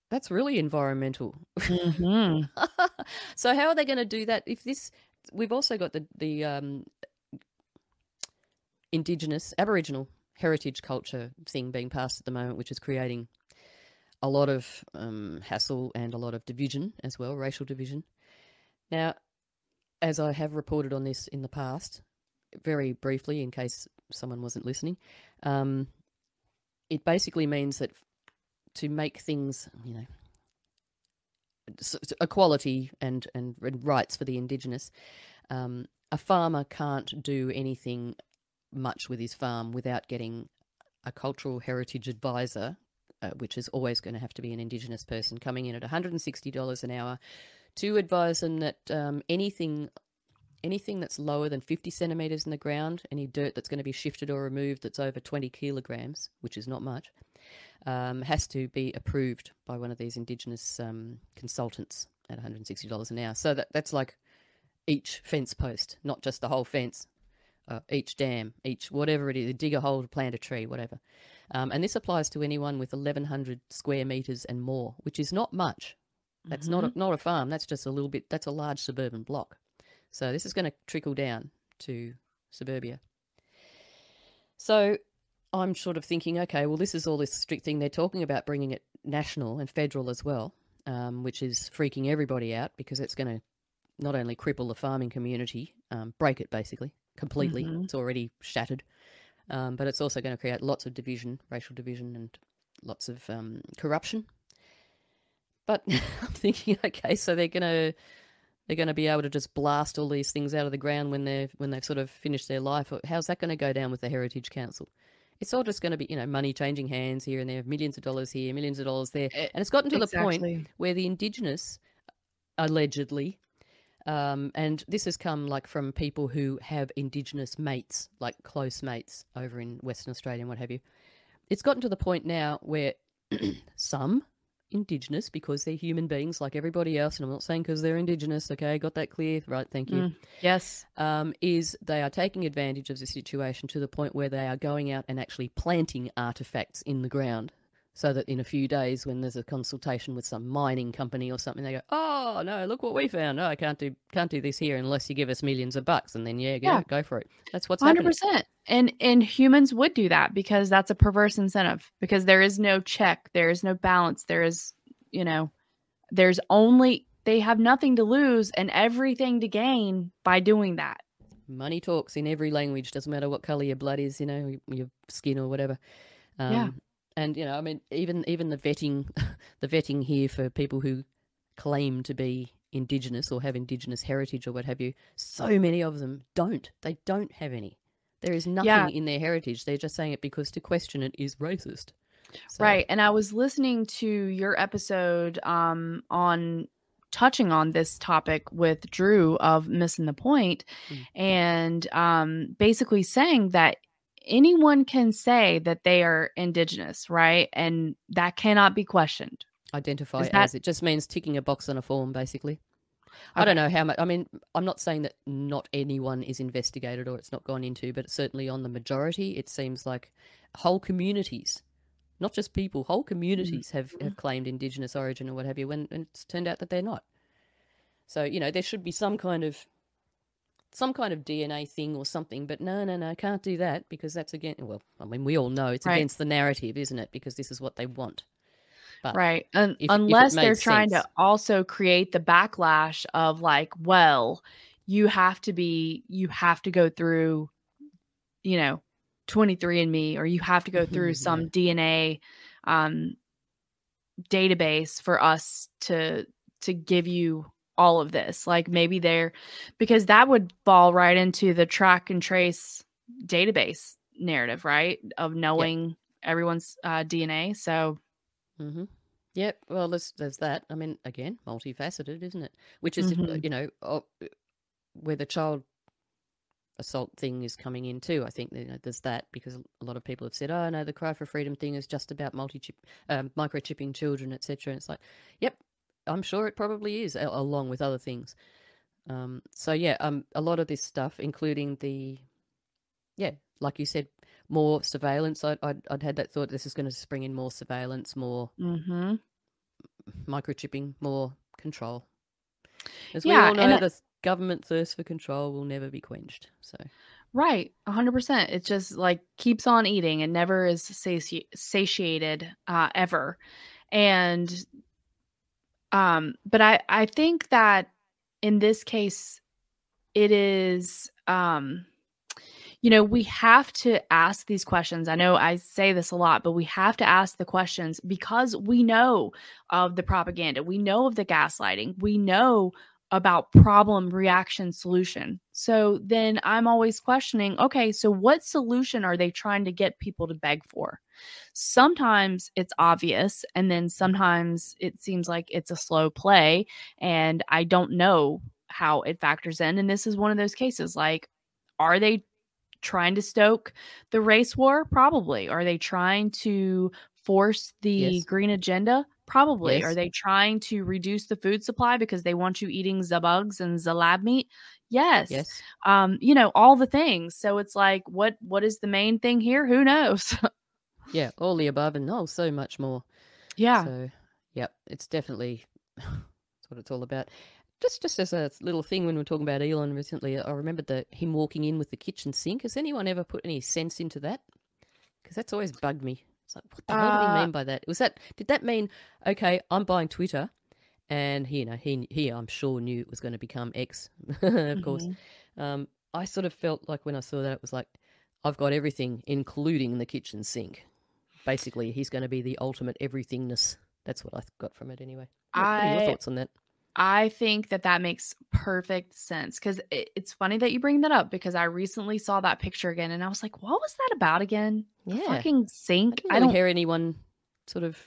that's really environmental. Mhm. so how are they going to do that if this? We've also got the the um, indigenous Aboriginal heritage culture thing being passed at the moment, which is creating a lot of um, hassle and a lot of division as well, racial division. Now, as I have reported on this in the past, very briefly, in case someone wasn't listening, um, it basically means that to make things, you know, equality and, and rights for the indigenous, um, a farmer can't do anything much with his farm without getting a cultural heritage advisor, uh, which is always going to have to be an Indigenous person, coming in at $160 an hour to advise them that um, anything anything that's lower than 50 centimeters in the ground, any dirt that's going to be shifted or removed that's over 20 kilograms, which is not much, um, has to be approved by one of these Indigenous um, consultants at $160 an hour. So that, that's like each fence post, not just the whole fence, uh, each dam, each whatever it is, dig a hole, to plant a tree, whatever. Um, and this applies to anyone with 1,100 square meters and more, which is not much. That's not a, not a farm. That's just a little bit. That's a large suburban block. So this is going to trickle down to suburbia. So I'm sort of thinking, okay, well, this is all this strict thing they're talking about bringing it national and federal as well, um, which is freaking everybody out because it's going to not only cripple the farming community, um, break it basically completely. Mhm. It's already shattered, um, but it's also going to create lots of division, racial division, and lots of um, corruption. But I'm thinking, okay, so they're going to they're going to be able to just blast all these things out of the ground when they're when they've sort of finished their life. How's that going to go down with the Heritage Council? It's all just going to be, you know, money changing hands here and there, millions of dollars here, millions of dollars there, Eh, and it's gotten to the point where the indigenous allegedly um, and this has come like from people who have indigenous mates like close mates over in western australia and what have you it's gotten to the point now where some indigenous because they're human beings like everybody else and i'm not saying because they're indigenous okay got that clear right thank you Mm. Yes. um, is they are taking advantage of the situation to the point where they are going out and actually planting artifacts in the ground so that in a few days when there's a consultation with some mining company or something they go oh no look what we found no i can't do can't do this here unless you give us millions of bucks and then yeah go, Yeah. go for it that's what's 100%. happening And and humans would do that because that's a perverse incentive because there is no check, there is no balance, there is, you know, there's only they have nothing to lose and everything to gain by doing that. money talks in every language doesn't matter what color your blood is you know your skin or whatever um, Yeah. And you know i mean even even the vetting the vetting here for people who claim to be indigenous or have indigenous heritage or what have you so many of them don't they don't have any there is nothing Yeah. in their heritage they're just saying it because to question it is racist So, Right. And I was listening to your episode um on touching on this topic with Drew of missing the point Mm. and um basically saying that anyone can say that they are indigenous, right? And that cannot be questioned. identify that- as it just means ticking a box on a form basically I don't know how much. I mean, I'm not saying that not anyone is investigated or it's not gone into, but certainly on the majority, it seems like whole communities, not just people, whole mm. communities have, have claimed Indigenous origin or what have you, when and it's turned out that they're not. So you know, there should be some kind of some kind of DNA thing or something, but no, no, no, I can't do that because that's again. Well, I mean, we all know it's Right. against the narrative, isn't it? Because this is what they want. But right if- if unless they're made trying sense. to also create the backlash of like well you have to be you have to go through you know 23andme or you have to go through some dna um database for us to to give you all of this like maybe they're because that would fall right into the track and trace database narrative right of knowing everyone's uh, dna so Mm-hmm. Yep. Well, there's there's that. I mean, again, multifaceted, isn't it? Which is, Mhm. you know, uh, where the child assault thing is coming in too. I think you know, there's that because a lot of people have said, "Oh no, the cry for freedom thing is just about multi-chip, um, microchipping children, etc." And it's like, yep, I'm sure it probably is, along with other things. Um, so yeah, um, a lot of this stuff, including the, yeah, like you said, more surveillance. I'd I'd, I'd had that thought. This is going to bring in more surveillance, more mhm. microchipping, more control. As Yeah, we all know, I- the th- government thirst for control will never be quenched. So Right, a hundred percent. It just like keeps on eating and never is sati- satiated uh, ever. And um, but I I think that in this case, it is um, you know, we have to ask these questions. I know I say this a lot, but we have to ask the questions because we know of the propaganda, we know of the gaslighting, we know about problem reaction solution. So then I'm always questioning okay, so what solution are they trying to get people to beg for? Sometimes it's obvious, and then sometimes it seems like it's a slow play, and I don't know how it factors in. And this is one of those cases like, are they trying to stoke the race war? Probably. Are they trying to force the Yes. green agenda? Probably. Are they trying to reduce the food supply because they want you eating the bugs and the lab meat? Yes. yes, Um, you know, all the things. So it's like what what is the main thing here? Who knows? yeah, all the above and oh, so much more. yeah. So, yep, it's definitely that's what it's all about. Just, just as a little thing when we are talking about Elon recently, I remembered that him walking in with the kitchen sink. Has anyone ever put any sense into that? Because that's always bugged me. It's like, what the hell did he Uh, mean by that? Was that did that mean okay? I'm buying Twitter, and he, you know, he, he, I'm sure knew it was going to become X, of course. Mhm. Um, I sort of felt like when I saw that, it was like, I've got everything, including the kitchen sink. Basically, he's going to be the ultimate everythingness. That's what I got from it, anyway. What, what are your thoughts on that? I think that that makes perfect sense because it, it's funny that you bring that up because I recently saw that picture again and I was like, what was that about again? The Yeah, fucking I sink. didn't I really don't. hear anyone sort of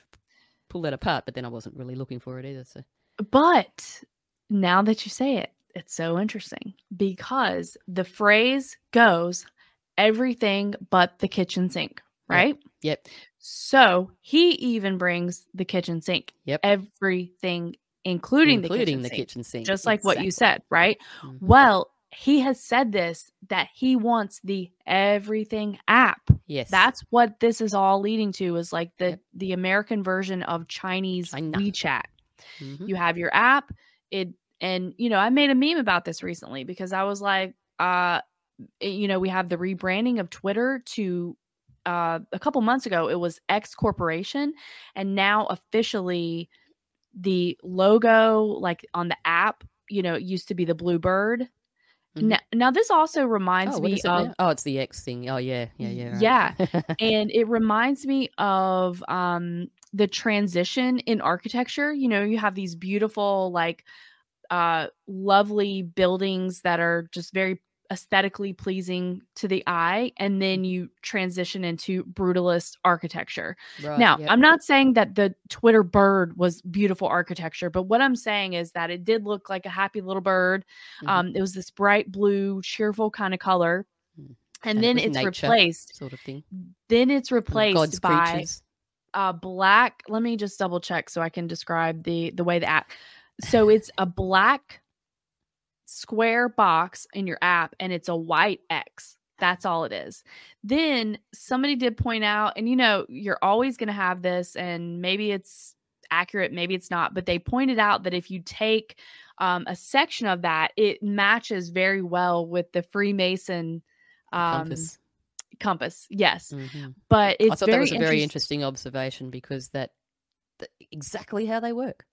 pull that apart, but then I wasn't really looking for it either. So But now that you say it, it's so interesting because the phrase goes everything but the kitchen sink, Yep. right? Yep. So he even brings the kitchen sink. Yep. Everything, including, including the the kitchen kitchen sink. sink, Just like what you said, right? Mhm. Well, he has said this that he wants the everything app. Yes. That's what this is all leading to is like the Yep. the American version of Chinese China. WeChat. Mhm. You have your app, it and you know, I made a meme about this recently because I was like, uh you know, we have the rebranding of Twitter to uh a couple months ago it was X Corporation and now officially the logo like on the app, you know, it used to be the blue bird. Mhm. Now, now this also reminds Oh, me of now? Oh, it's the X thing. Oh, yeah, yeah, yeah. right. Yeah. and it reminds me of um the transition in architecture you know you have these beautiful like uh lovely buildings that are just very aesthetically pleasing to the eye and then you transition into brutalist architecture right. now yep. i'm not saying that the twitter bird was beautiful architecture but what i'm saying is that it did look like a happy little bird Mhm. um it was this bright blue cheerful kind of color Mm. and, And then was it's nature. replaced sort of thing. then it's replaced God's by creatures. a black let me just double check so i can describe the the way the app so it's a black square box in your app and it's a white x that's all it is then somebody did point out and you know you're always going to have this and maybe it's accurate maybe it's not but they pointed out that if you take um, a section of that it matches very well with the freemason um, Compass. compass yes Mhm. but it's I thought very that was a very interest- interesting observation because that, that exactly how they work.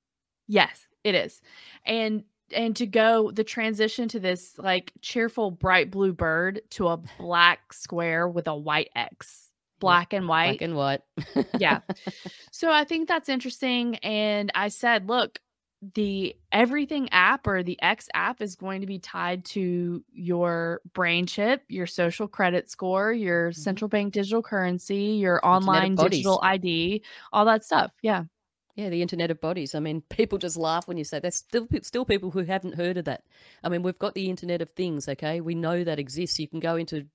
Yes, it is. And and to go the transition to this like cheerful bright blue bird to a black square with a white X. Black and white. Black and what? Yeah. so I think that's interesting and I said, look, the everything app or the X app is going to be tied to your brain chip, your social credit score, your central bank digital currency, your Mm-hmm. online digital ID, all that stuff. Yeah. Yeah, the Internet of Bodies. I mean, people just laugh when you say there's still still people who haven't heard of that. I mean, we've got the Internet of Things. Okay, we know that exists. You can go into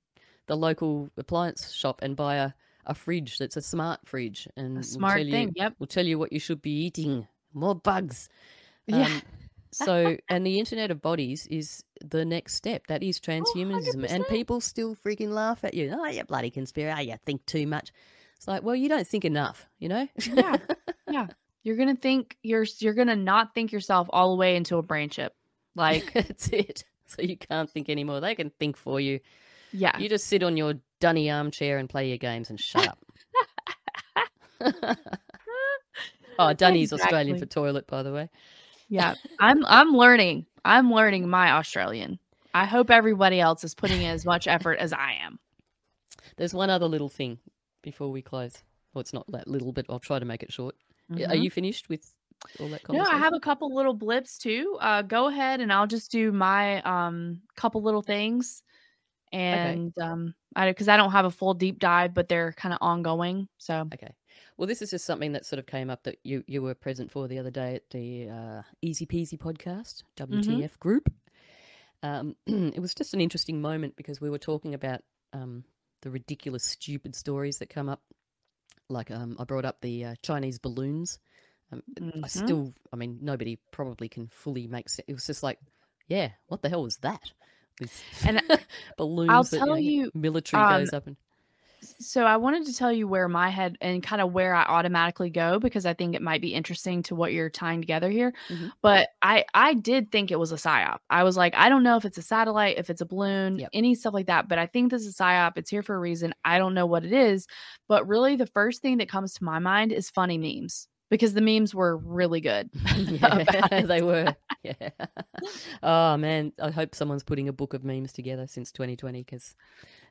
the local appliance shop and buy a, a fridge that's a smart fridge, and A smart tell thing. You, Yep. will tell you what you should be eating. More bugs. Yeah. Um, so, and the Internet of Bodies is the next step. That is transhumanism, and people still freaking laugh at you. Oh, you bloody conspiracy! Oh, you think too much. It's like, well, you don't think enough, you know? Yeah. yeah you're gonna think you're you're gonna not think yourself all the way into a brain chip like That's it. So you can't think anymore. They can think for you. yeah You just sit on your dunny armchair and play your games and shut up. oh, dunny's Australian for toilet, by the way. yeah i'm i'm learning i'm learning my australian i hope everybody else is putting in as much effort as i am There's one other little thing before we close. Well, it's not that little, but I'll try to make it short. Yeah, Are you finished with all that no i have a couple little blips too uh go ahead and i'll just do my um couple little things and um i because i don't have a full deep dive but they're kind of ongoing so Okay. Well, this is just something that sort of came up that you, you were present for the other day at the uh, Easy Peasy podcast, WTF group. Um, it was just an interesting moment because we were talking about um, the ridiculous, stupid stories that come up. Like um, I brought up the uh, Chinese balloons. Um, I Mhm. still, I mean, nobody probably can fully make sense. It was just like, yeah, what the hell was that? This And balloons. that, tell know, you, military um, goes up and So I wanted to tell you where my head and kind of where I automatically go because I think it might be interesting to what you're tying together here. Mhm. But I I did think it was a psyop. I was like, I don't know if it's a satellite, if it's a balloon, Yep. any stuff like that. But I think this is a psyop. It's here for a reason. I don't know what it is. But really, the first thing that comes to my mind is funny memes because the memes were really good. yeah, they were. Yeah. Oh man, I hope someone's putting a book of memes together since 2020 because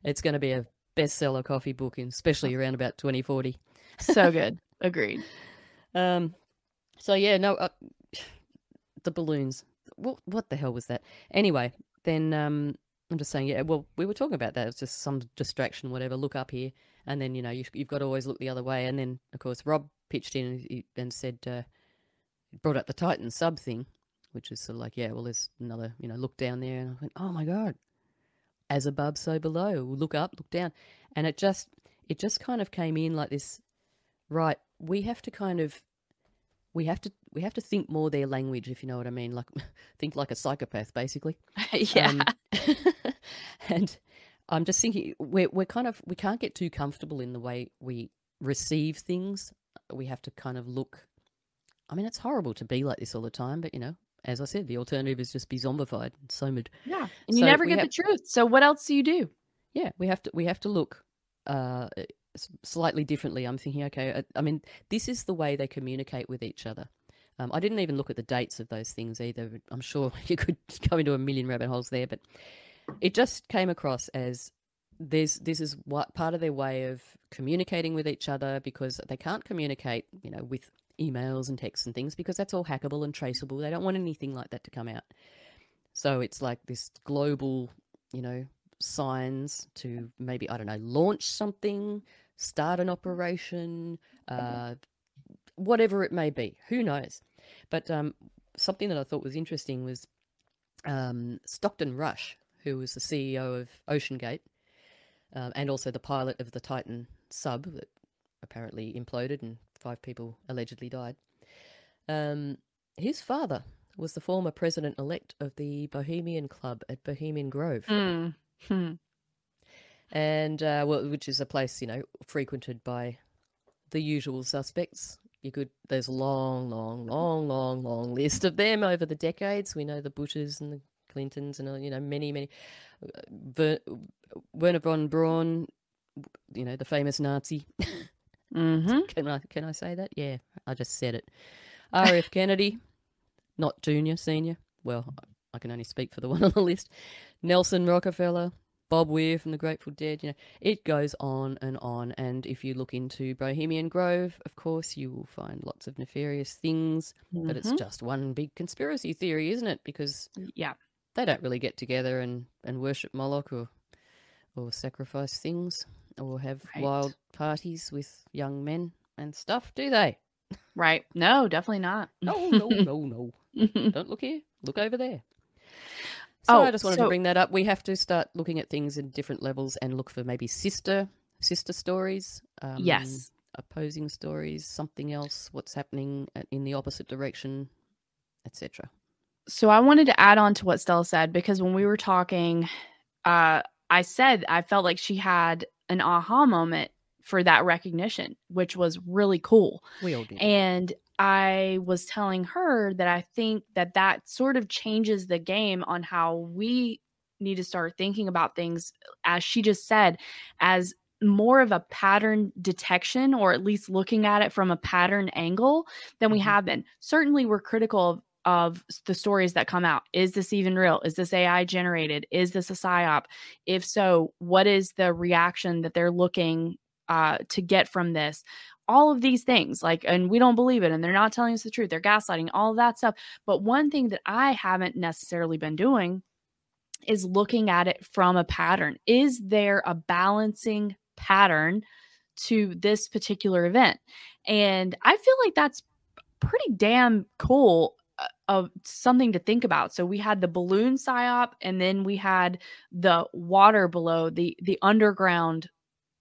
it's going to be a bestseller coffee book, in, especially around about 2040. so good. Agreed. Um. So yeah, no, uh, the balloons. What what the hell was that? Anyway, then um, I'm just saying, yeah. Well, we were talking about that. It's just some distraction, whatever. Look up here, and then you know you, you've got to always look the other way. And then of course Rob pitched in and, he- and said, uh, brought up the Titan sub thing, which is sort of like, yeah, well, there's another, you know, look down there, and I went, oh my god, as above, so below. Look up, look down, and it just it just kind of came in like this. Right, we have to kind of we have to we have to think more their language, if you know what I mean. Like think like a psychopath, basically. yeah. Um, and I'm just thinking we're we're kind of we can't get too comfortable in the way we receive things. We have to kind of look. I mean, it's horrible to be like this all the time, but you know, as I said, the alternative is just be zombified and somed. Yeah. And you So never get have- the truth. So what else do you do? Yeah, we have to we have to look uh, slightly differently. I'm thinking, okay, uh, I mean, this is the way they communicate with each other. Um, I didn't even look at the dates of those things either. I'm sure you could go into a million rabbit holes there, but it just came across as there's this is what part of their way of communicating with each other because they can't communicate, you know, with emails and texts and things because that's all hackable and traceable. They don't want anything like that to come out. So it's like this global, you know, signs to maybe I don't know, launch something, start an operation, uh, whatever it may be. Who knows? But um, something that I thought was interesting was um, Stockton Rush, who was the CEO of OceanGate um, and also the pilot of the Titan sub that apparently imploded and five people allegedly died. Um, his father was the former president elect of the Bohemian Club at Bohemian Grove. Hmm. and uh, well, which is a place you know frequented by the usual suspects. You could there's a long, long, long, long, long list of them over the decades. We know the Bushes and the Clintons and uh, you know many, many. uh, Ver, Werner von Braun, you know the famous Nazi. hmm Can I can I say that? Yeah, I just said it. R.F. Kennedy, not junior, senior. Well, I can only speak for the one on the list. Nelson Rockefeller, Bob Weir from the Grateful Dead. You know, it goes on and on. And if you look into Bohemian Grove, of course, you will find lots of nefarious things. But it's Mhm. just one big conspiracy theory, isn't it? Because yeah. they don't really get together and, and worship Moloch or or sacrifice things or have Right. wild parties with young men and stuff, do they? Right. No, definitely not. No, no, no, no. Don't look here. Look over there. So I Oh, just wanted so- to bring that up. We have to start looking at things in different levels and look for maybe sister sister stories. Um, yes. Opposing stories, something else, what's happening in the opposite direction, etc. So I wanted to add on to what Stella said because when we were talking, uh, I said I felt like she had an aha moment for that recognition, which was really cool. We all did. And I was telling her that I think that that sort of changes the game on how we need to start thinking about things, as she just said, as more of a pattern detection or at least looking at it from a pattern angle than we Mhm. have been. Certainly, we're critical of, of the stories that come out. Is this even real? Is this AI generated? Is this a psyop? If so, what is the reaction that they're looking uh, to get from this? all of these things like and we don't believe it and they're not telling us the truth they're gaslighting all that stuff but one thing that i haven't necessarily been doing is looking at it from a pattern is there a balancing pattern to this particular event and i feel like that's pretty damn cool of something to think about. So we had the balloon psyop and then we had the water below the the underground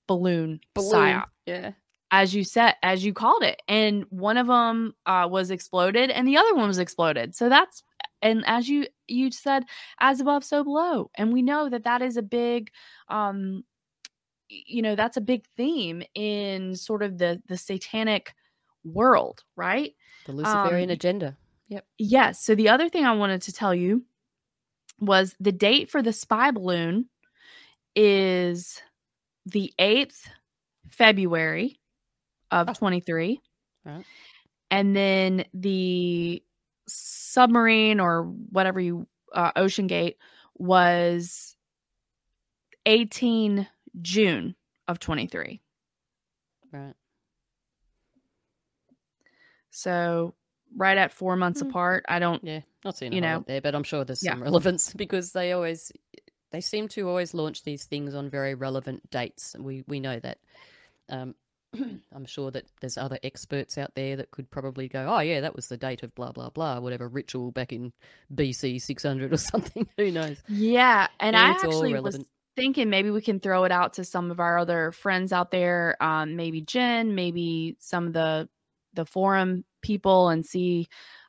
balloon, psyop. Yeah. as you said as you called it and one of them uh, was exploded and the other one was exploded. So that's and as you you said as above so below. And we know that that is a big um you know that's a big theme in sort of the the satanic world right? The Luciferian Um, agenda. Yes. So the other thing I wanted to tell you was the date for the spy balloon is the 8th February of Oh. 23. Right. And then the submarine or whatever you uh, OceanGate was 18 June of 23. Right. So right at 4 months Hmm. apart. I don't Yeah. Not seeing You know, there, but I'm sure there's yeah. some relevance because they always they seem to always launch these things on very relevant dates. We we know that. Um, I'm sure that there's other experts out there that could probably go, oh yeah, that was the date of blah blah blah, whatever ritual back in BC 600 or something. Who knows? Yeah, and I actually was thinking maybe we can throw it out to some of our other friends out there, um, maybe Jen, maybe some of the the forum people, and see,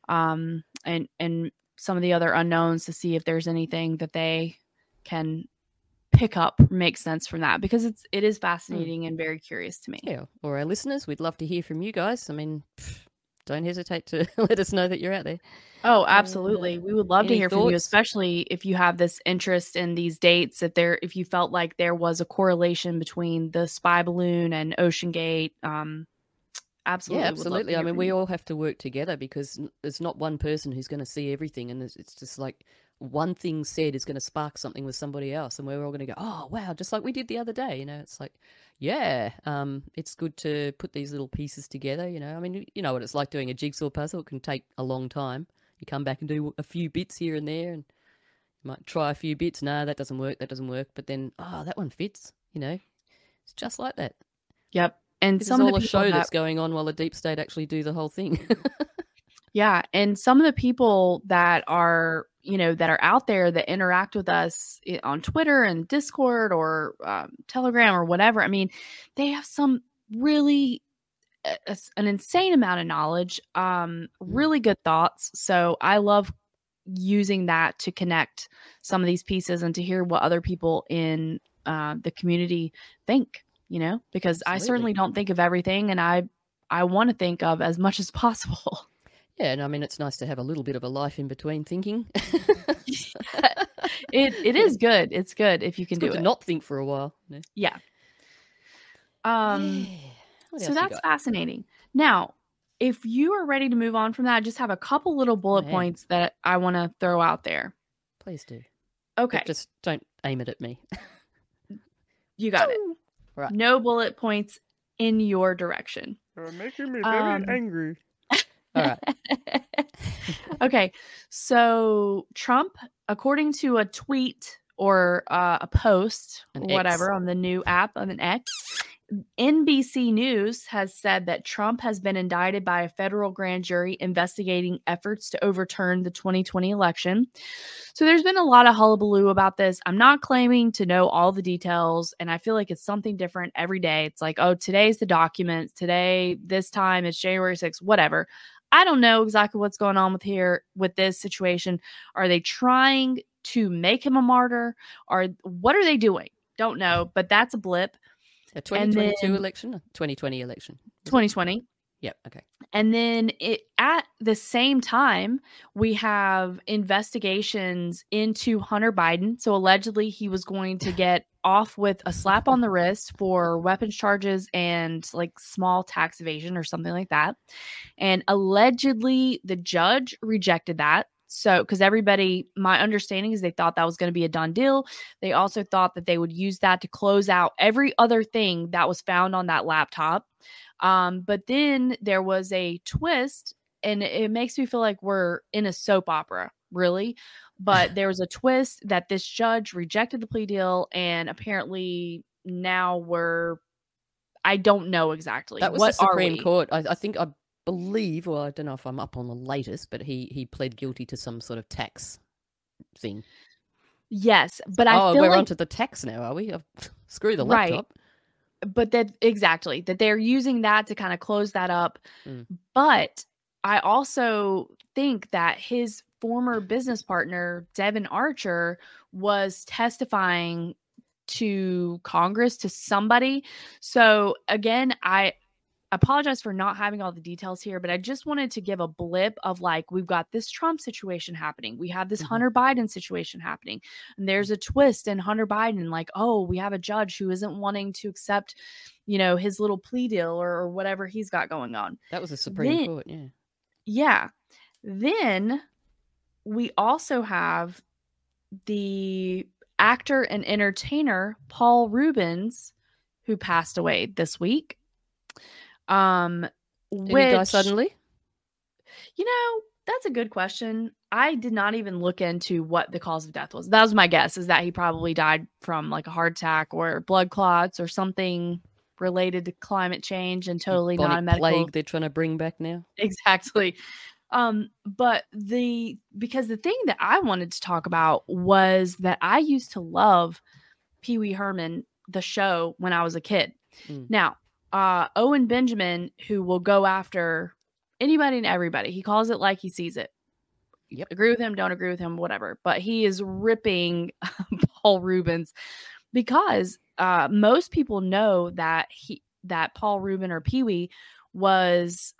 um, and and some of the other unknowns to see if there's anything that they can pick up make sense from that because it's it is fascinating and very curious to me. Yeah, or our listeners, we'd love to hear from you guys. I mean, don't hesitate to let us know that you're out there. Oh, uh, absolutely. We would love to hear from you, especially if you have this interest in these dates. If there, if you felt like there was a correlation between the spy balloon and OceanGate, um, absolutely, yeah, would love to absolutely. I mean, we all have to work together because there's not one person who's going to see everything, and it's, it's just like one thing said is going to spark something with somebody else, and we're all going to go, "Oh, wow!" Just like we did the other day. You know, it's like, yeah, um, it's good to put these little pieces together. You know, I mean, you know what it's like doing a jigsaw puzzle. It can take a long time. You come back and do a few bits here and there, and you might try a few bits. No, that doesn't work. That doesn't work. But then, oh, that one fits. You know, it's just like that. Yep. And It's some all of the a show that, that's going on while the deep state actually do the whole thing. yeah, and some of the people that are, you know, that are out there that interact with us on Twitter and Discord or um, Telegram or whatever. I mean, they have some really a- an insane amount of knowledge, um, really good thoughts. So I love using that to connect some of these pieces and to hear what other people in uh, the community think. You know, because I certainly don't think of everything, and I I want to think of as much as possible. Yeah, and I mean it's nice to have a little bit of a life in between thinking. it it is good. It's good if you can do it. not think for a while. know. yeah. Um. Yeah. So that's fascinating. Now, if you are ready to move on from that, I just have a couple little bullet points that I want to throw out there. Please do. Okay, But just don't aim it at me. you got it. Right. No bullet points in your direction. You're making me very Um, angry. All right. okay, so Trump, according to a tweet or uh, a post, An whatever, X. on the new app on an X, NBC News has said that Trump has been indicted by a federal grand jury investigating efforts to overturn the 2020 election. So there's been a lot of hullabaloo about this. I'm not claiming to know all the details, and I feel like it's something different every day. It's like, oh, today's the documents. Today, this time, it's January 6th, whatever. I don't know exactly what's going on with here with this situation. Are they trying to make him a martyr? Or what are they doing? Don't know, but that's a blip. A 2022 then- election? 2020 election. 2020. Yep. Okay. And then it at the same time, we have investigations into Hunter Biden. So allegedly he was going to get off with a slap on the wrist for weapons charges and like small tax evasion or something like that. And allegedly the judge rejected that. So, because everybody, my understanding is they thought that was going to be a done deal. They also thought that they would use that to close out every other thing that was found on that laptop. Um, but then there was a twist, and it makes me feel like we're in a soap opera, really. But there was a twist that this judge rejected the plea deal, and apparently now we're. I don't know exactly. That was what the Supreme? Court. I, I think I believe. Well, I don't know if I'm up on the latest, but he he pled guilty to some sort of tax thing. Yes, but I oh, feel we're like onto the tax now, are we? Screw the laptop. Right. but that exactly that they're using that to kind of close that up Mm. but i also think that his former business partner devon archer was testifying to congress to somebody so again i apologize for not having all the details here but i just wanted to give a blip of like we've got this trump situation happening we have this Mhm. hunter biden situation happening and there's a twist in Hunter Biden, like, oh, we have a judge who isn't wanting to accept, you know, his little plea deal or, or whatever he's got going on. That was the Supreme Then- Court. Yeah. Yeah. Then we also have the actor and entertainer Paul Reubens, who passed away this week. Um, Did which, he die suddenly? You know, that's a good question. I did not even look into what the cause of death was. That was my guess is that he probably died from like a heart attack or blood clots or something related to climate change and totally not medical plague they're trying to bring back now. exactly. Um, but the because the thing that I wanted to talk about was that I used to love Pee Wee Herman, the show, when I was a kid. Mm. Now, uh, Owen Benjamin, who will go after anybody and everybody, he calls it like he sees it. Yep. Agree with him, don't agree with him, whatever. But he is ripping Paul Reubens because uh, most people know that he that Paul Rubin or Pee Wee was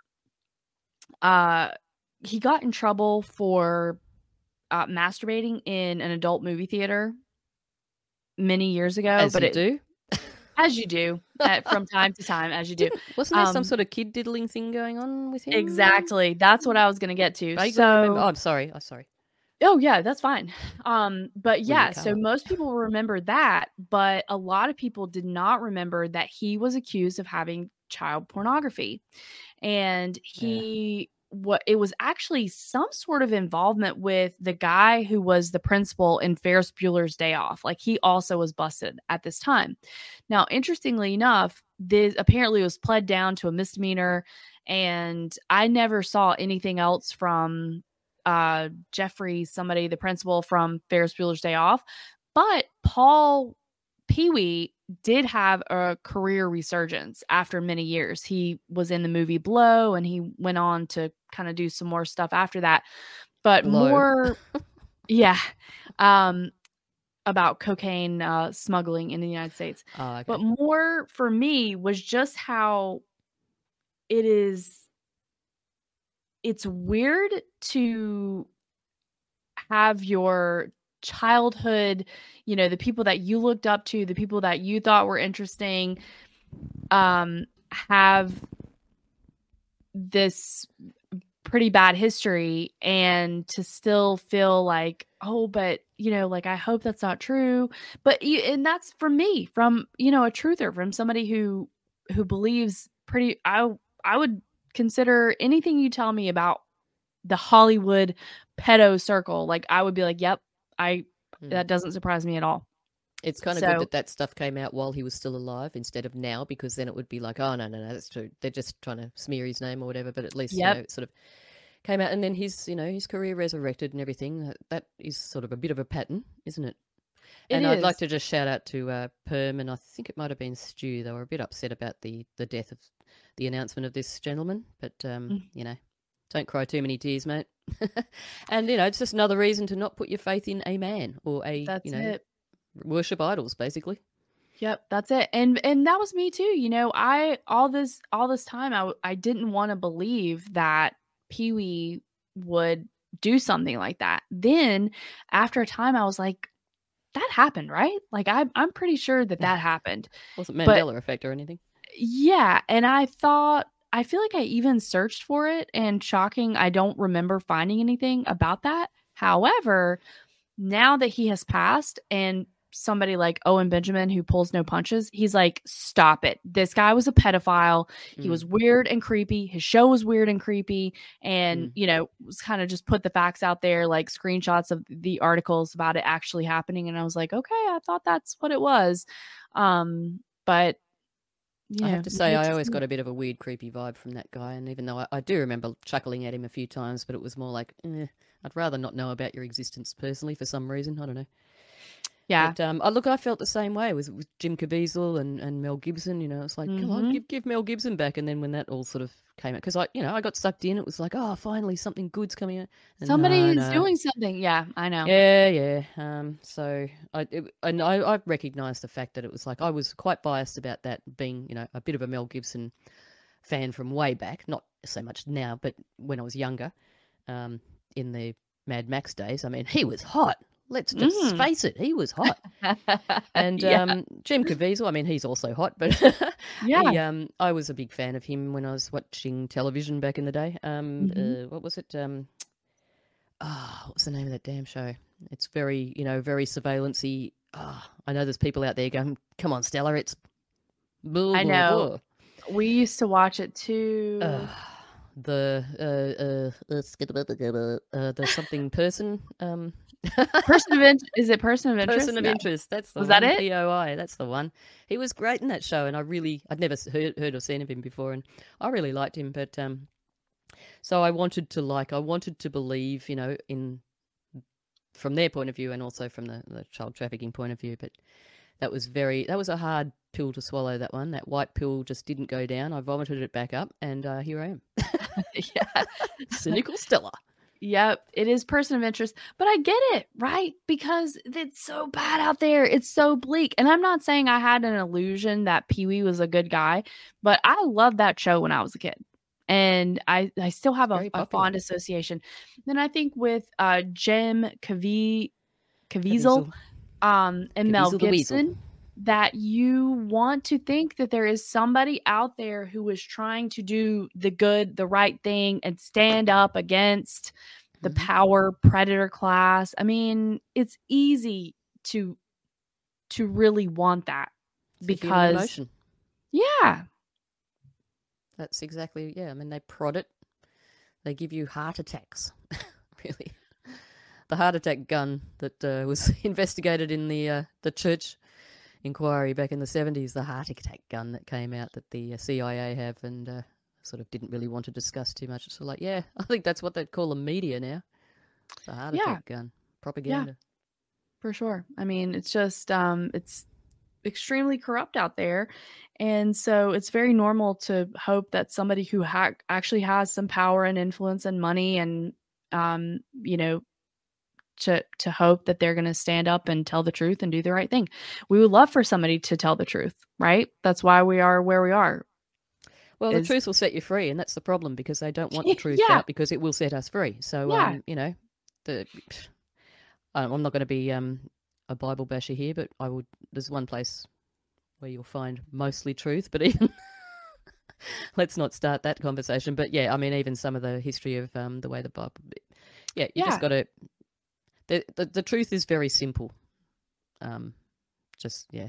uh he got in trouble for uh, masturbating in an adult movie theater many years ago. As but it, do. As you do at, from time to time, as you do. Wasn't there some Um, sort of kid diddling thing going on with him? Exactly. That's what I was going to get to. Vaguely so, remember- Oh, I'm sorry. I'm sorry. Oh yeah, that's fine. Um, but yeah, so most people remember that, but a lot of people did not remember that he was accused of having child pornography. And he what it was actually some sort of involvement with the guy who was the principal in Ferris Bueller's Day Off. Like he also was busted at this time. Now, interestingly enough, this apparently was pled down to a misdemeanor and I never saw anything else from uh Jeffrey, somebody, the principal from Ferris Bueller's Day Off. But Paul Pee Wee did have a career resurgence after many years. He was in the movie Blow and he went on to kind of do some more stuff after that. But Blow. more yeah. Um about cocaine uh smuggling in the United States. Oh, okay. But more for me was just how it is it's weird to have your childhood, you know, the people that you looked up to, the people that you thought were interesting um have this pretty bad history and to still feel like oh but you know like i hope that's not true. But and that's from me from you know a truther from somebody who who believes pretty i i would consider anything you tell me about the hollywood pedo circle like i would be like yep i Mm. that doesn't surprise me at all It's kind of So- good that that stuff came out while he was still alive instead of now, because then it would be like, oh no, no, no, that's true. They're just trying to smear his name or whatever. But at least Yep. you know, it sort of came out, and then his, you know, his career resurrected and everything. That, is sort of a bit of a pattern, isn't it? It and I'd like to just shout out to uh, Perm, and I think it might have been Stu. They were a bit upset about the the death of the announcement of this gentleman, but um, Mm. you know, don't cry too many tears, mate. and you know, it's just another reason to not put your faith in a man or a that's you know it worship idols, basically. Yep, that's it. And and that was me too. You know, I all this all this time I I didn't want to believe that Pee Wee would do something like that. Then after a time I was like that happened, right? Like I I'm pretty sure that that happened. Wasn't But- Mandela effect or anything. Yeah, and I thought I feel like I even searched for it and shocking, I don't remember finding anything about that. However, now that he has passed and somebody like Owen Benjamin who pulls no punches, he's like, "Stop it. This guy was a pedophile. He Mm. was weird and creepy. His show was weird and creepy and, Mm. you know, was kind of just put the facts out there like screenshots of the articles about it actually happening and I was like, "Okay, I thought that's what it was." Um, but you I have to say, I always got a bit of a weird, creepy vibe from that guy. And even though I, I do remember chuckling at him a few times, but it was more like, eh, I'd rather not know about your existence personally for some reason. I don't know. Yeah. But um, I look, I felt the same way with, with Jim Caviezel and, and Mel Gibson. You know, it's like, come on, Mhm. give give Mel Gibson back. And then when that all sort of came out, because I, you know, I got sucked in. It was like, oh, finally something good's coming out. And no, Somebody's no. doing something. Yeah, I know. Yeah, yeah. Um, so I it, and I, I recognised the fact that it was like I was quite biased about that being, you know, a bit of a Mel Gibson fan from way back, not so much now, but when I was younger, um, in the Mad Max days. I mean, he was hot. Let's just Mm. face it, he was hot. And yeah, um, Jim Caviezel, I mean, he's also hot, but Yeah. he, um, I was a big fan of him when I was watching television back in the day. Um, Mhm. uh, what was it? Um, ah, what was the name of that damn show? It's very, you know, very surveillancey. Ah, I know there's people out there going, "Come on, Stella, it's." Blah, I blah, know. we used to watch it too. blah." Ugh, the uh, uh, let's get about the uh, the something person. Um, person of interest. Is it person of interest? Person of No. interest. That's the Was one. that it? POI. That's the one. He was great in that show, and I really, I'd never heard, heard or seen of him before, and I really liked him. But um, so I wanted to like, I wanted to believe, you know, in from their point of view, and also from the, the child trafficking point of view. But that was very, that was a hard pill to swallow. That one, that white pill, just didn't go down. I vomited it back up, and uh, here I am, yeah. cynical Stella. Yep, it is person of interest, but I get it, right? Because it's so bad out there. It's so bleak. And I'm not saying I had an illusion that Pee Wee was a good guy, but I loved that show when I was a kid. And I, I still have a, a, fond association. Then I think with uh, Jim Cavie, Caviezel, um, and Caviezel Mel Gibson, that you want to think that there is somebody out there who is trying to do the good, the right thing, and stand up against the mm-hmm. power predator class. I mean, it's easy to to really want that it's because yeah, that's exactly yeah. I mean, they prod it. They give you heart attacks, really. The heart attack gun that uh, was investigated in the uh, the church inquiry back in the 70s, the heart attack gun that came out that the uh, CIA have and uh, sort of didn't really want to discuss too much. So, like, yeah, I think that's what they'd call the media now. It's a heart yeah. attack gun, propaganda. Yeah, for sure. I mean, it's just, um, it's extremely corrupt out there. And so it's very normal to hope that somebody who ha- actually has some power and influence and money and, um, you know, to to hope that they're going to stand up and tell the truth and do the right thing. We would love for somebody to tell the truth, right? That's why we are where we are. Well, is... the truth will set you free, and that's the problem because they don't want the truth yeah. out because it will set us free. So, yeah. um, you know, the I'm not going to be um, a Bible basher here, but I would. There's one place where you'll find mostly truth, but even let's not start that conversation. But yeah, I mean, even some of the history of um, the way the Bible, yeah, you yeah. just got to the, the, truth is very simple. Um, just yeah,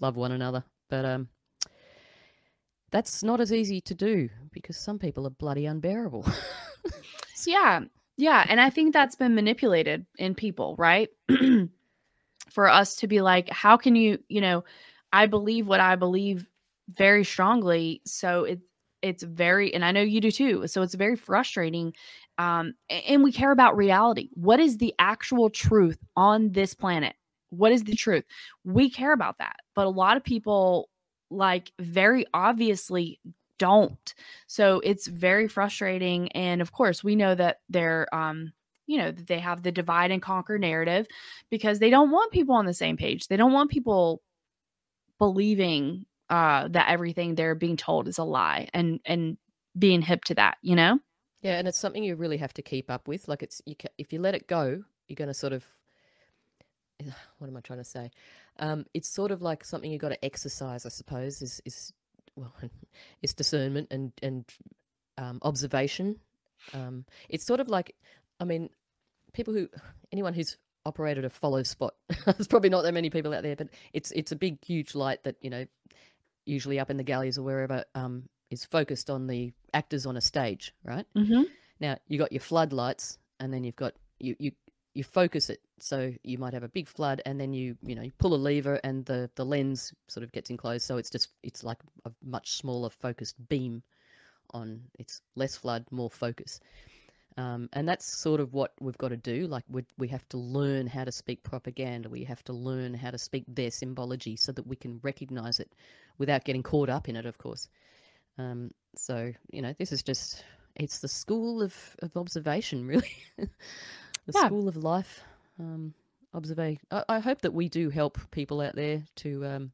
love one another. But um, that's not as easy to do because some people are bloody unbearable. yeah, yeah, and I think that's been manipulated in people, right? For us to be like, how can you, you know, I believe what I believe very strongly, so it it's very and i know you do too so it's very frustrating um, and we care about reality. What is the actual truth on this planet? What is the truth? We care about that. But a lot of people, like, very obviously don't. So it's very frustrating. And of course, we know that they're, um, you know, that they have the divide and conquer narrative because they don't want people on the same page. They don't want people believing uh, that everything they're being told is a lie and and being hip to that, you know? Yeah, and it's something you really have to keep up with. Like it's you ca- if you let it go, you're going to sort of what am I trying to say? Um, it's sort of like something you've got to exercise, I suppose. Is is well, it's discernment and and um, observation. Um, it's sort of like, I mean, people who anyone who's operated a follow spot. There's probably not that many people out there, but it's it's a big, huge light that you know, usually up in the galleys or wherever, um, is focused on the actors on a stage, right? Mm-hmm. Now you got your floodlights, and then you've got you you you focus it. So you might have a big flood, and then you you know you pull a lever, and the the lens sort of gets enclosed. So it's just it's like a much smaller focused beam on it's less flood, more focus. Um, and that's sort of what we've got to do. Like we we have to learn how to speak propaganda. We have to learn how to speak their symbology so that we can recognize it without getting caught up in it. Of course. Um, so you know, this is just it's the school of, of observation, really, the yeah. school of life. Um, observation. I, I, hope that we do help people out there to um,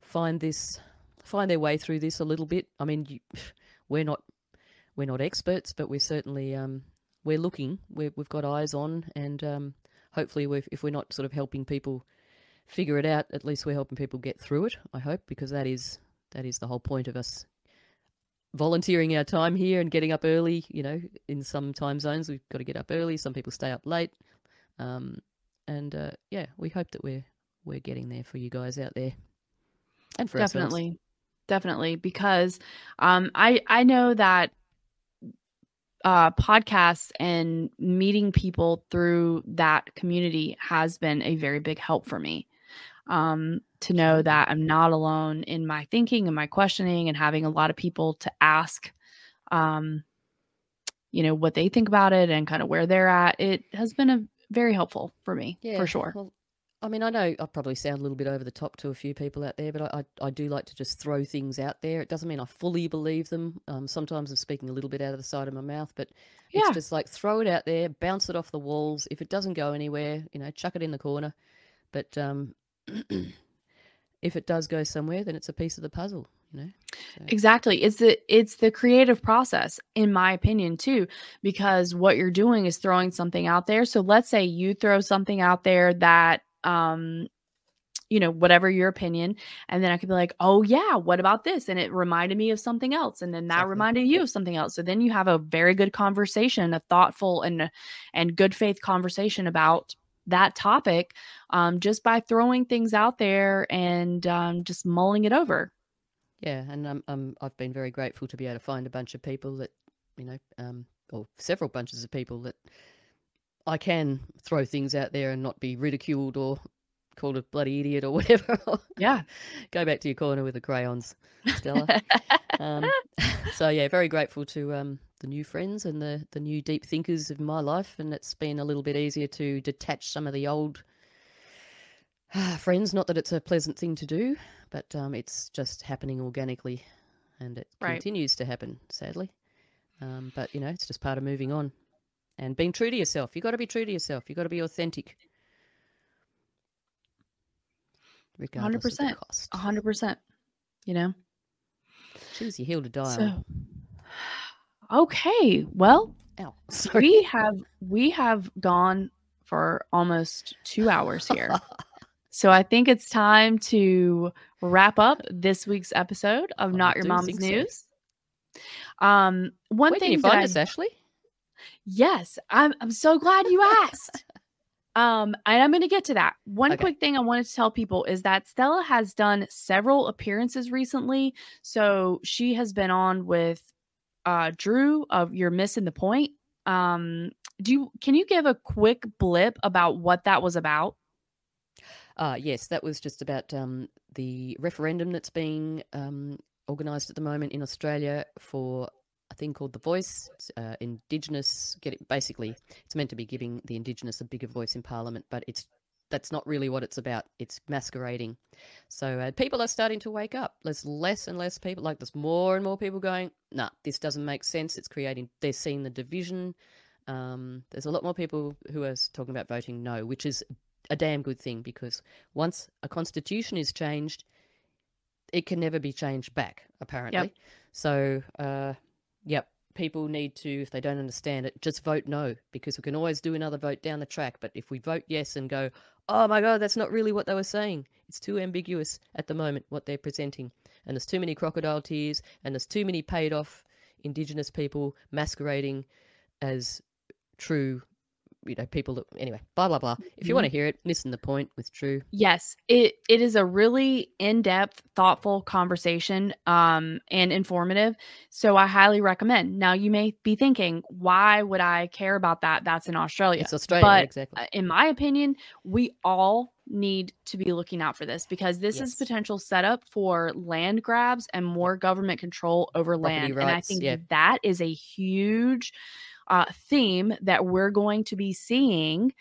find this, find their way through this a little bit. I mean, you, we're not we're not experts, but we're certainly um, we're looking. we have got eyes on, and um, hopefully, we if we're not sort of helping people figure it out, at least we're helping people get through it. I hope because that is that is the whole point of us volunteering our time here and getting up early. You know, in some time zones, we've got to get up early. Some people stay up late. Um, and uh, yeah, we hope that we're we're getting there for you guys out there, and for definitely, ourselves. definitely, because um, I I know that uh, podcasts and meeting people through that community has been a very big help for me um, to know that I'm not alone in my thinking and my questioning and having a lot of people to ask, um, you know, what they think about it and kind of where they're at. It has been a very helpful for me yeah, for sure. Well, I mean, I know I probably sound a little bit over the top to a few people out there, but I, I, I do like to just throw things out there. It doesn't mean I fully believe them. Um, sometimes I'm speaking a little bit out of the side of my mouth, but Yeah. it's just like throw it out there, bounce it off the walls. If it doesn't go anywhere, you know, chuck it in the corner. But um, if it does go somewhere, then it's a piece of the puzzle, you know. So, Exactly. It's the it's the creative process in my opinion too because what you're doing is throwing something out there. So let's say you throw something out there that um you know whatever your opinion and then I could be like, "Oh yeah, what about this?" and it reminded me of something else and then that Exactly. reminded you of something else. So then you have a very good conversation, a thoughtful and and good faith conversation about that topic um just by throwing things out there and um just mulling it over. yeah, and um, um, I've been very grateful to be able to find a bunch of people that, you know, um, or several bunches of people that I can throw things out there and not be ridiculed or called a bloody idiot or whatever. Yeah. Go back to your corner with the crayons, Stella. um, so yeah, very grateful to um, the new friends and the the new deep thinkers of my life, and it's been a little bit easier to detach some of the old friends. Not that it's a pleasant thing to do, but um, it's just happening organically, and it Right. continues to happen, sadly. Um, but you know, it's just part of moving on and being true to yourself. You've got to be true to yourself. You've got to be authentic, regardless of the 100%. cost. A hundred percent. You know. Choose your hill to die So, okay. Well, Ow, we have we have gone for almost two hours here. so I think it's time to wrap up this week's episode of I Not Your Mom's think so. News. Um, one Where thing can you find I- us, Ashley? Yes, I'm I'm so glad you asked. Um, and I'm going to get to that. One Okay. quick thing I wanted to tell people is that Stella has done several appearances recently. So she has been on with uh Drew of You're Missing the Point. Um, do you can you give a quick blip about what that was about? Uh, yes, that was just about um, the referendum that's being um, organised at the moment in Australia for a thing called The Voice. Uh, Indigenous, get it, basically, it's meant to be giving the Indigenous a bigger voice in Parliament, but it's that's not really what it's about. It's masquerading. So uh, people are starting to wake up. There's less and less people. Like there's more and more people going, nah, this doesn't make sense. It's creating. They're seeing the division. Um, there's a lot more people who are talking about voting no, which is a damn good thing because once a constitution is changed, it can never be changed back. Apparently, so uh, yep. People need to, if they don't understand it, just vote no because we can always do another vote down the track. But if we vote yes and go, oh my god, that's not really what they were saying. It's too ambiguous at the moment what they're presenting, and there's too many crocodile tears, and there's too many paid off Indigenous people masquerading as true, you know, people that anyway. Blah blah blah. If you want to hear it, listen to the point with Drew Yes, it it is a really in-depth, thoughtful conversation um and informative. So I highly recommend. Now you may be thinking, why would I care about that? That's in Australia. It's Australia, But exactly. uh, in my opinion, we all need to be looking out for this because this is potential setup for land grabs and more government control over Property land. and I think yeah. that is a huge uh, theme that we're going to be seeing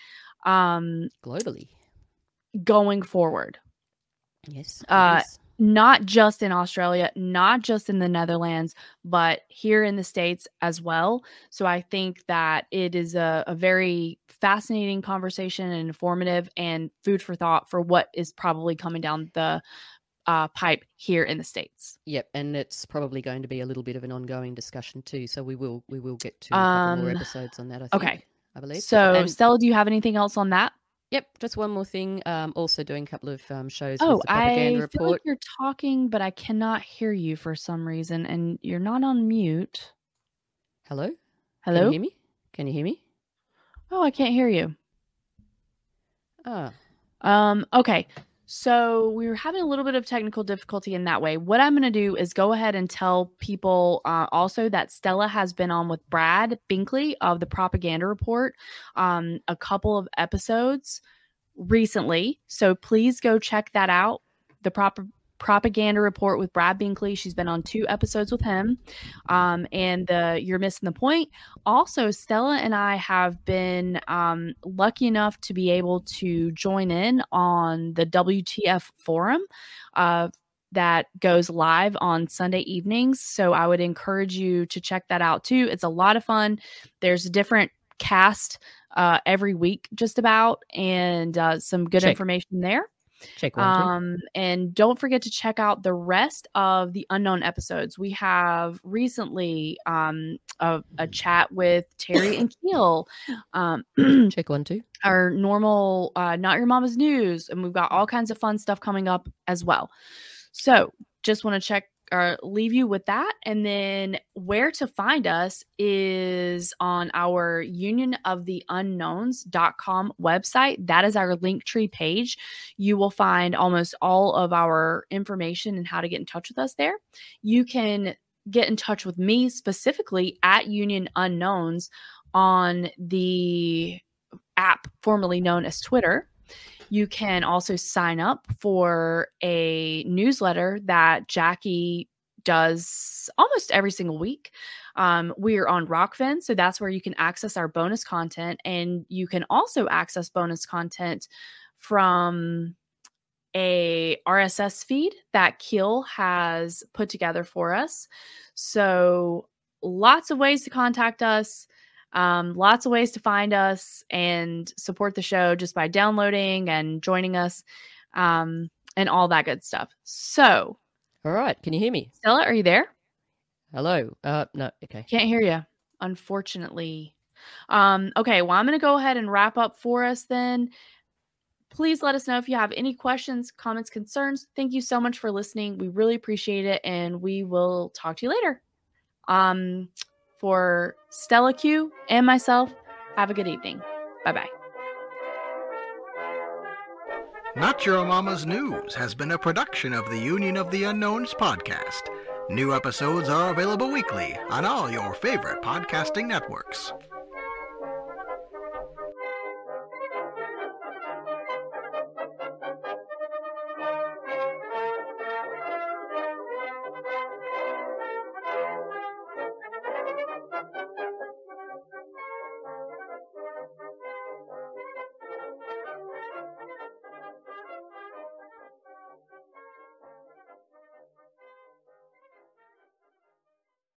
um, Globally, going forward. yes. Uh, not just in Australia, not just in the Netherlands, but here in the States as well. So I think that it is a, a very fascinating conversation and informative and food for thought for what is probably coming down the uh, pipe here in the States. Yep, and it's probably going to be a little bit of an ongoing discussion too. So we will we will get to a couple more Um, episodes on that. I think. okay. I believe. So, And- Stella, do you have anything else on that? Yep, just one more thing. Um, also doing a couple of um, shows Oh, with the I propaganda feel like you're talking, but I cannot hear you for some reason, and you're not on mute. Hello, hello. Can you hear me? Can you hear me? Oh, I can't hear you. Oh. Um, okay. So we were having a little bit of technical difficulty in that way. What I'm going to do is go ahead and tell people uh, also that Stella has been on with Brad Binkley of the Propaganda Report um, a couple of episodes recently. So please go check that out. The proper propaganda report with Brad Binkley. She's been on two episodes with him. Um, and the You're Missing the Point. Also, Stella and I have been um, lucky enough to be able to join in on the WTF forum. Uh, that goes live on Sunday evenings. So I would encourage you to check that out too. It's a lot of fun. There's a different cast uh, every week, just about, and uh, some good Check. information there. Check one. Um, and don't forget to check out the rest of the unknown episodes. We have recently um, a, a chat with Terry and Keel, um, Check one, two. our normal uh, Not Your Mama's News, and we've got all kinds of fun stuff coming up as well. So just want to check or leave you with that. And then where to find us is on our Union of the Unknowns.com website. That is our Linktree page. You will find almost all of our information and how to get in touch with us there. You can get in touch with me specifically at Union Unknowns on the app formerly known as Twitter. You can also sign up for a newsletter that Jackie does almost every single week. Um, we are on Rokfin, so that's where you can access our bonus content, and you can also access bonus content from a RSS feed that Keel has put together for us. So lots of ways to contact us. Um, lots of ways to find us and support the show just by downloading and joining us um, and all that good stuff. So, All right. Can you hear me? Stella, are you there? Hello. Uh, no. Okay. Can't hear you, unfortunately. Um, okay, well, I'm going to go ahead and wrap up for us then. Please let us know if you have any questions, comments, concerns. Thank you so much for listening. We really appreciate it, and we will talk to you later. Um, for Stella Q and myself, have a good evening. Bye bye. Not Your Mama's News has been a production of the Union of the Unknowns podcast. New episodes are available weekly on all your favorite podcasting networks.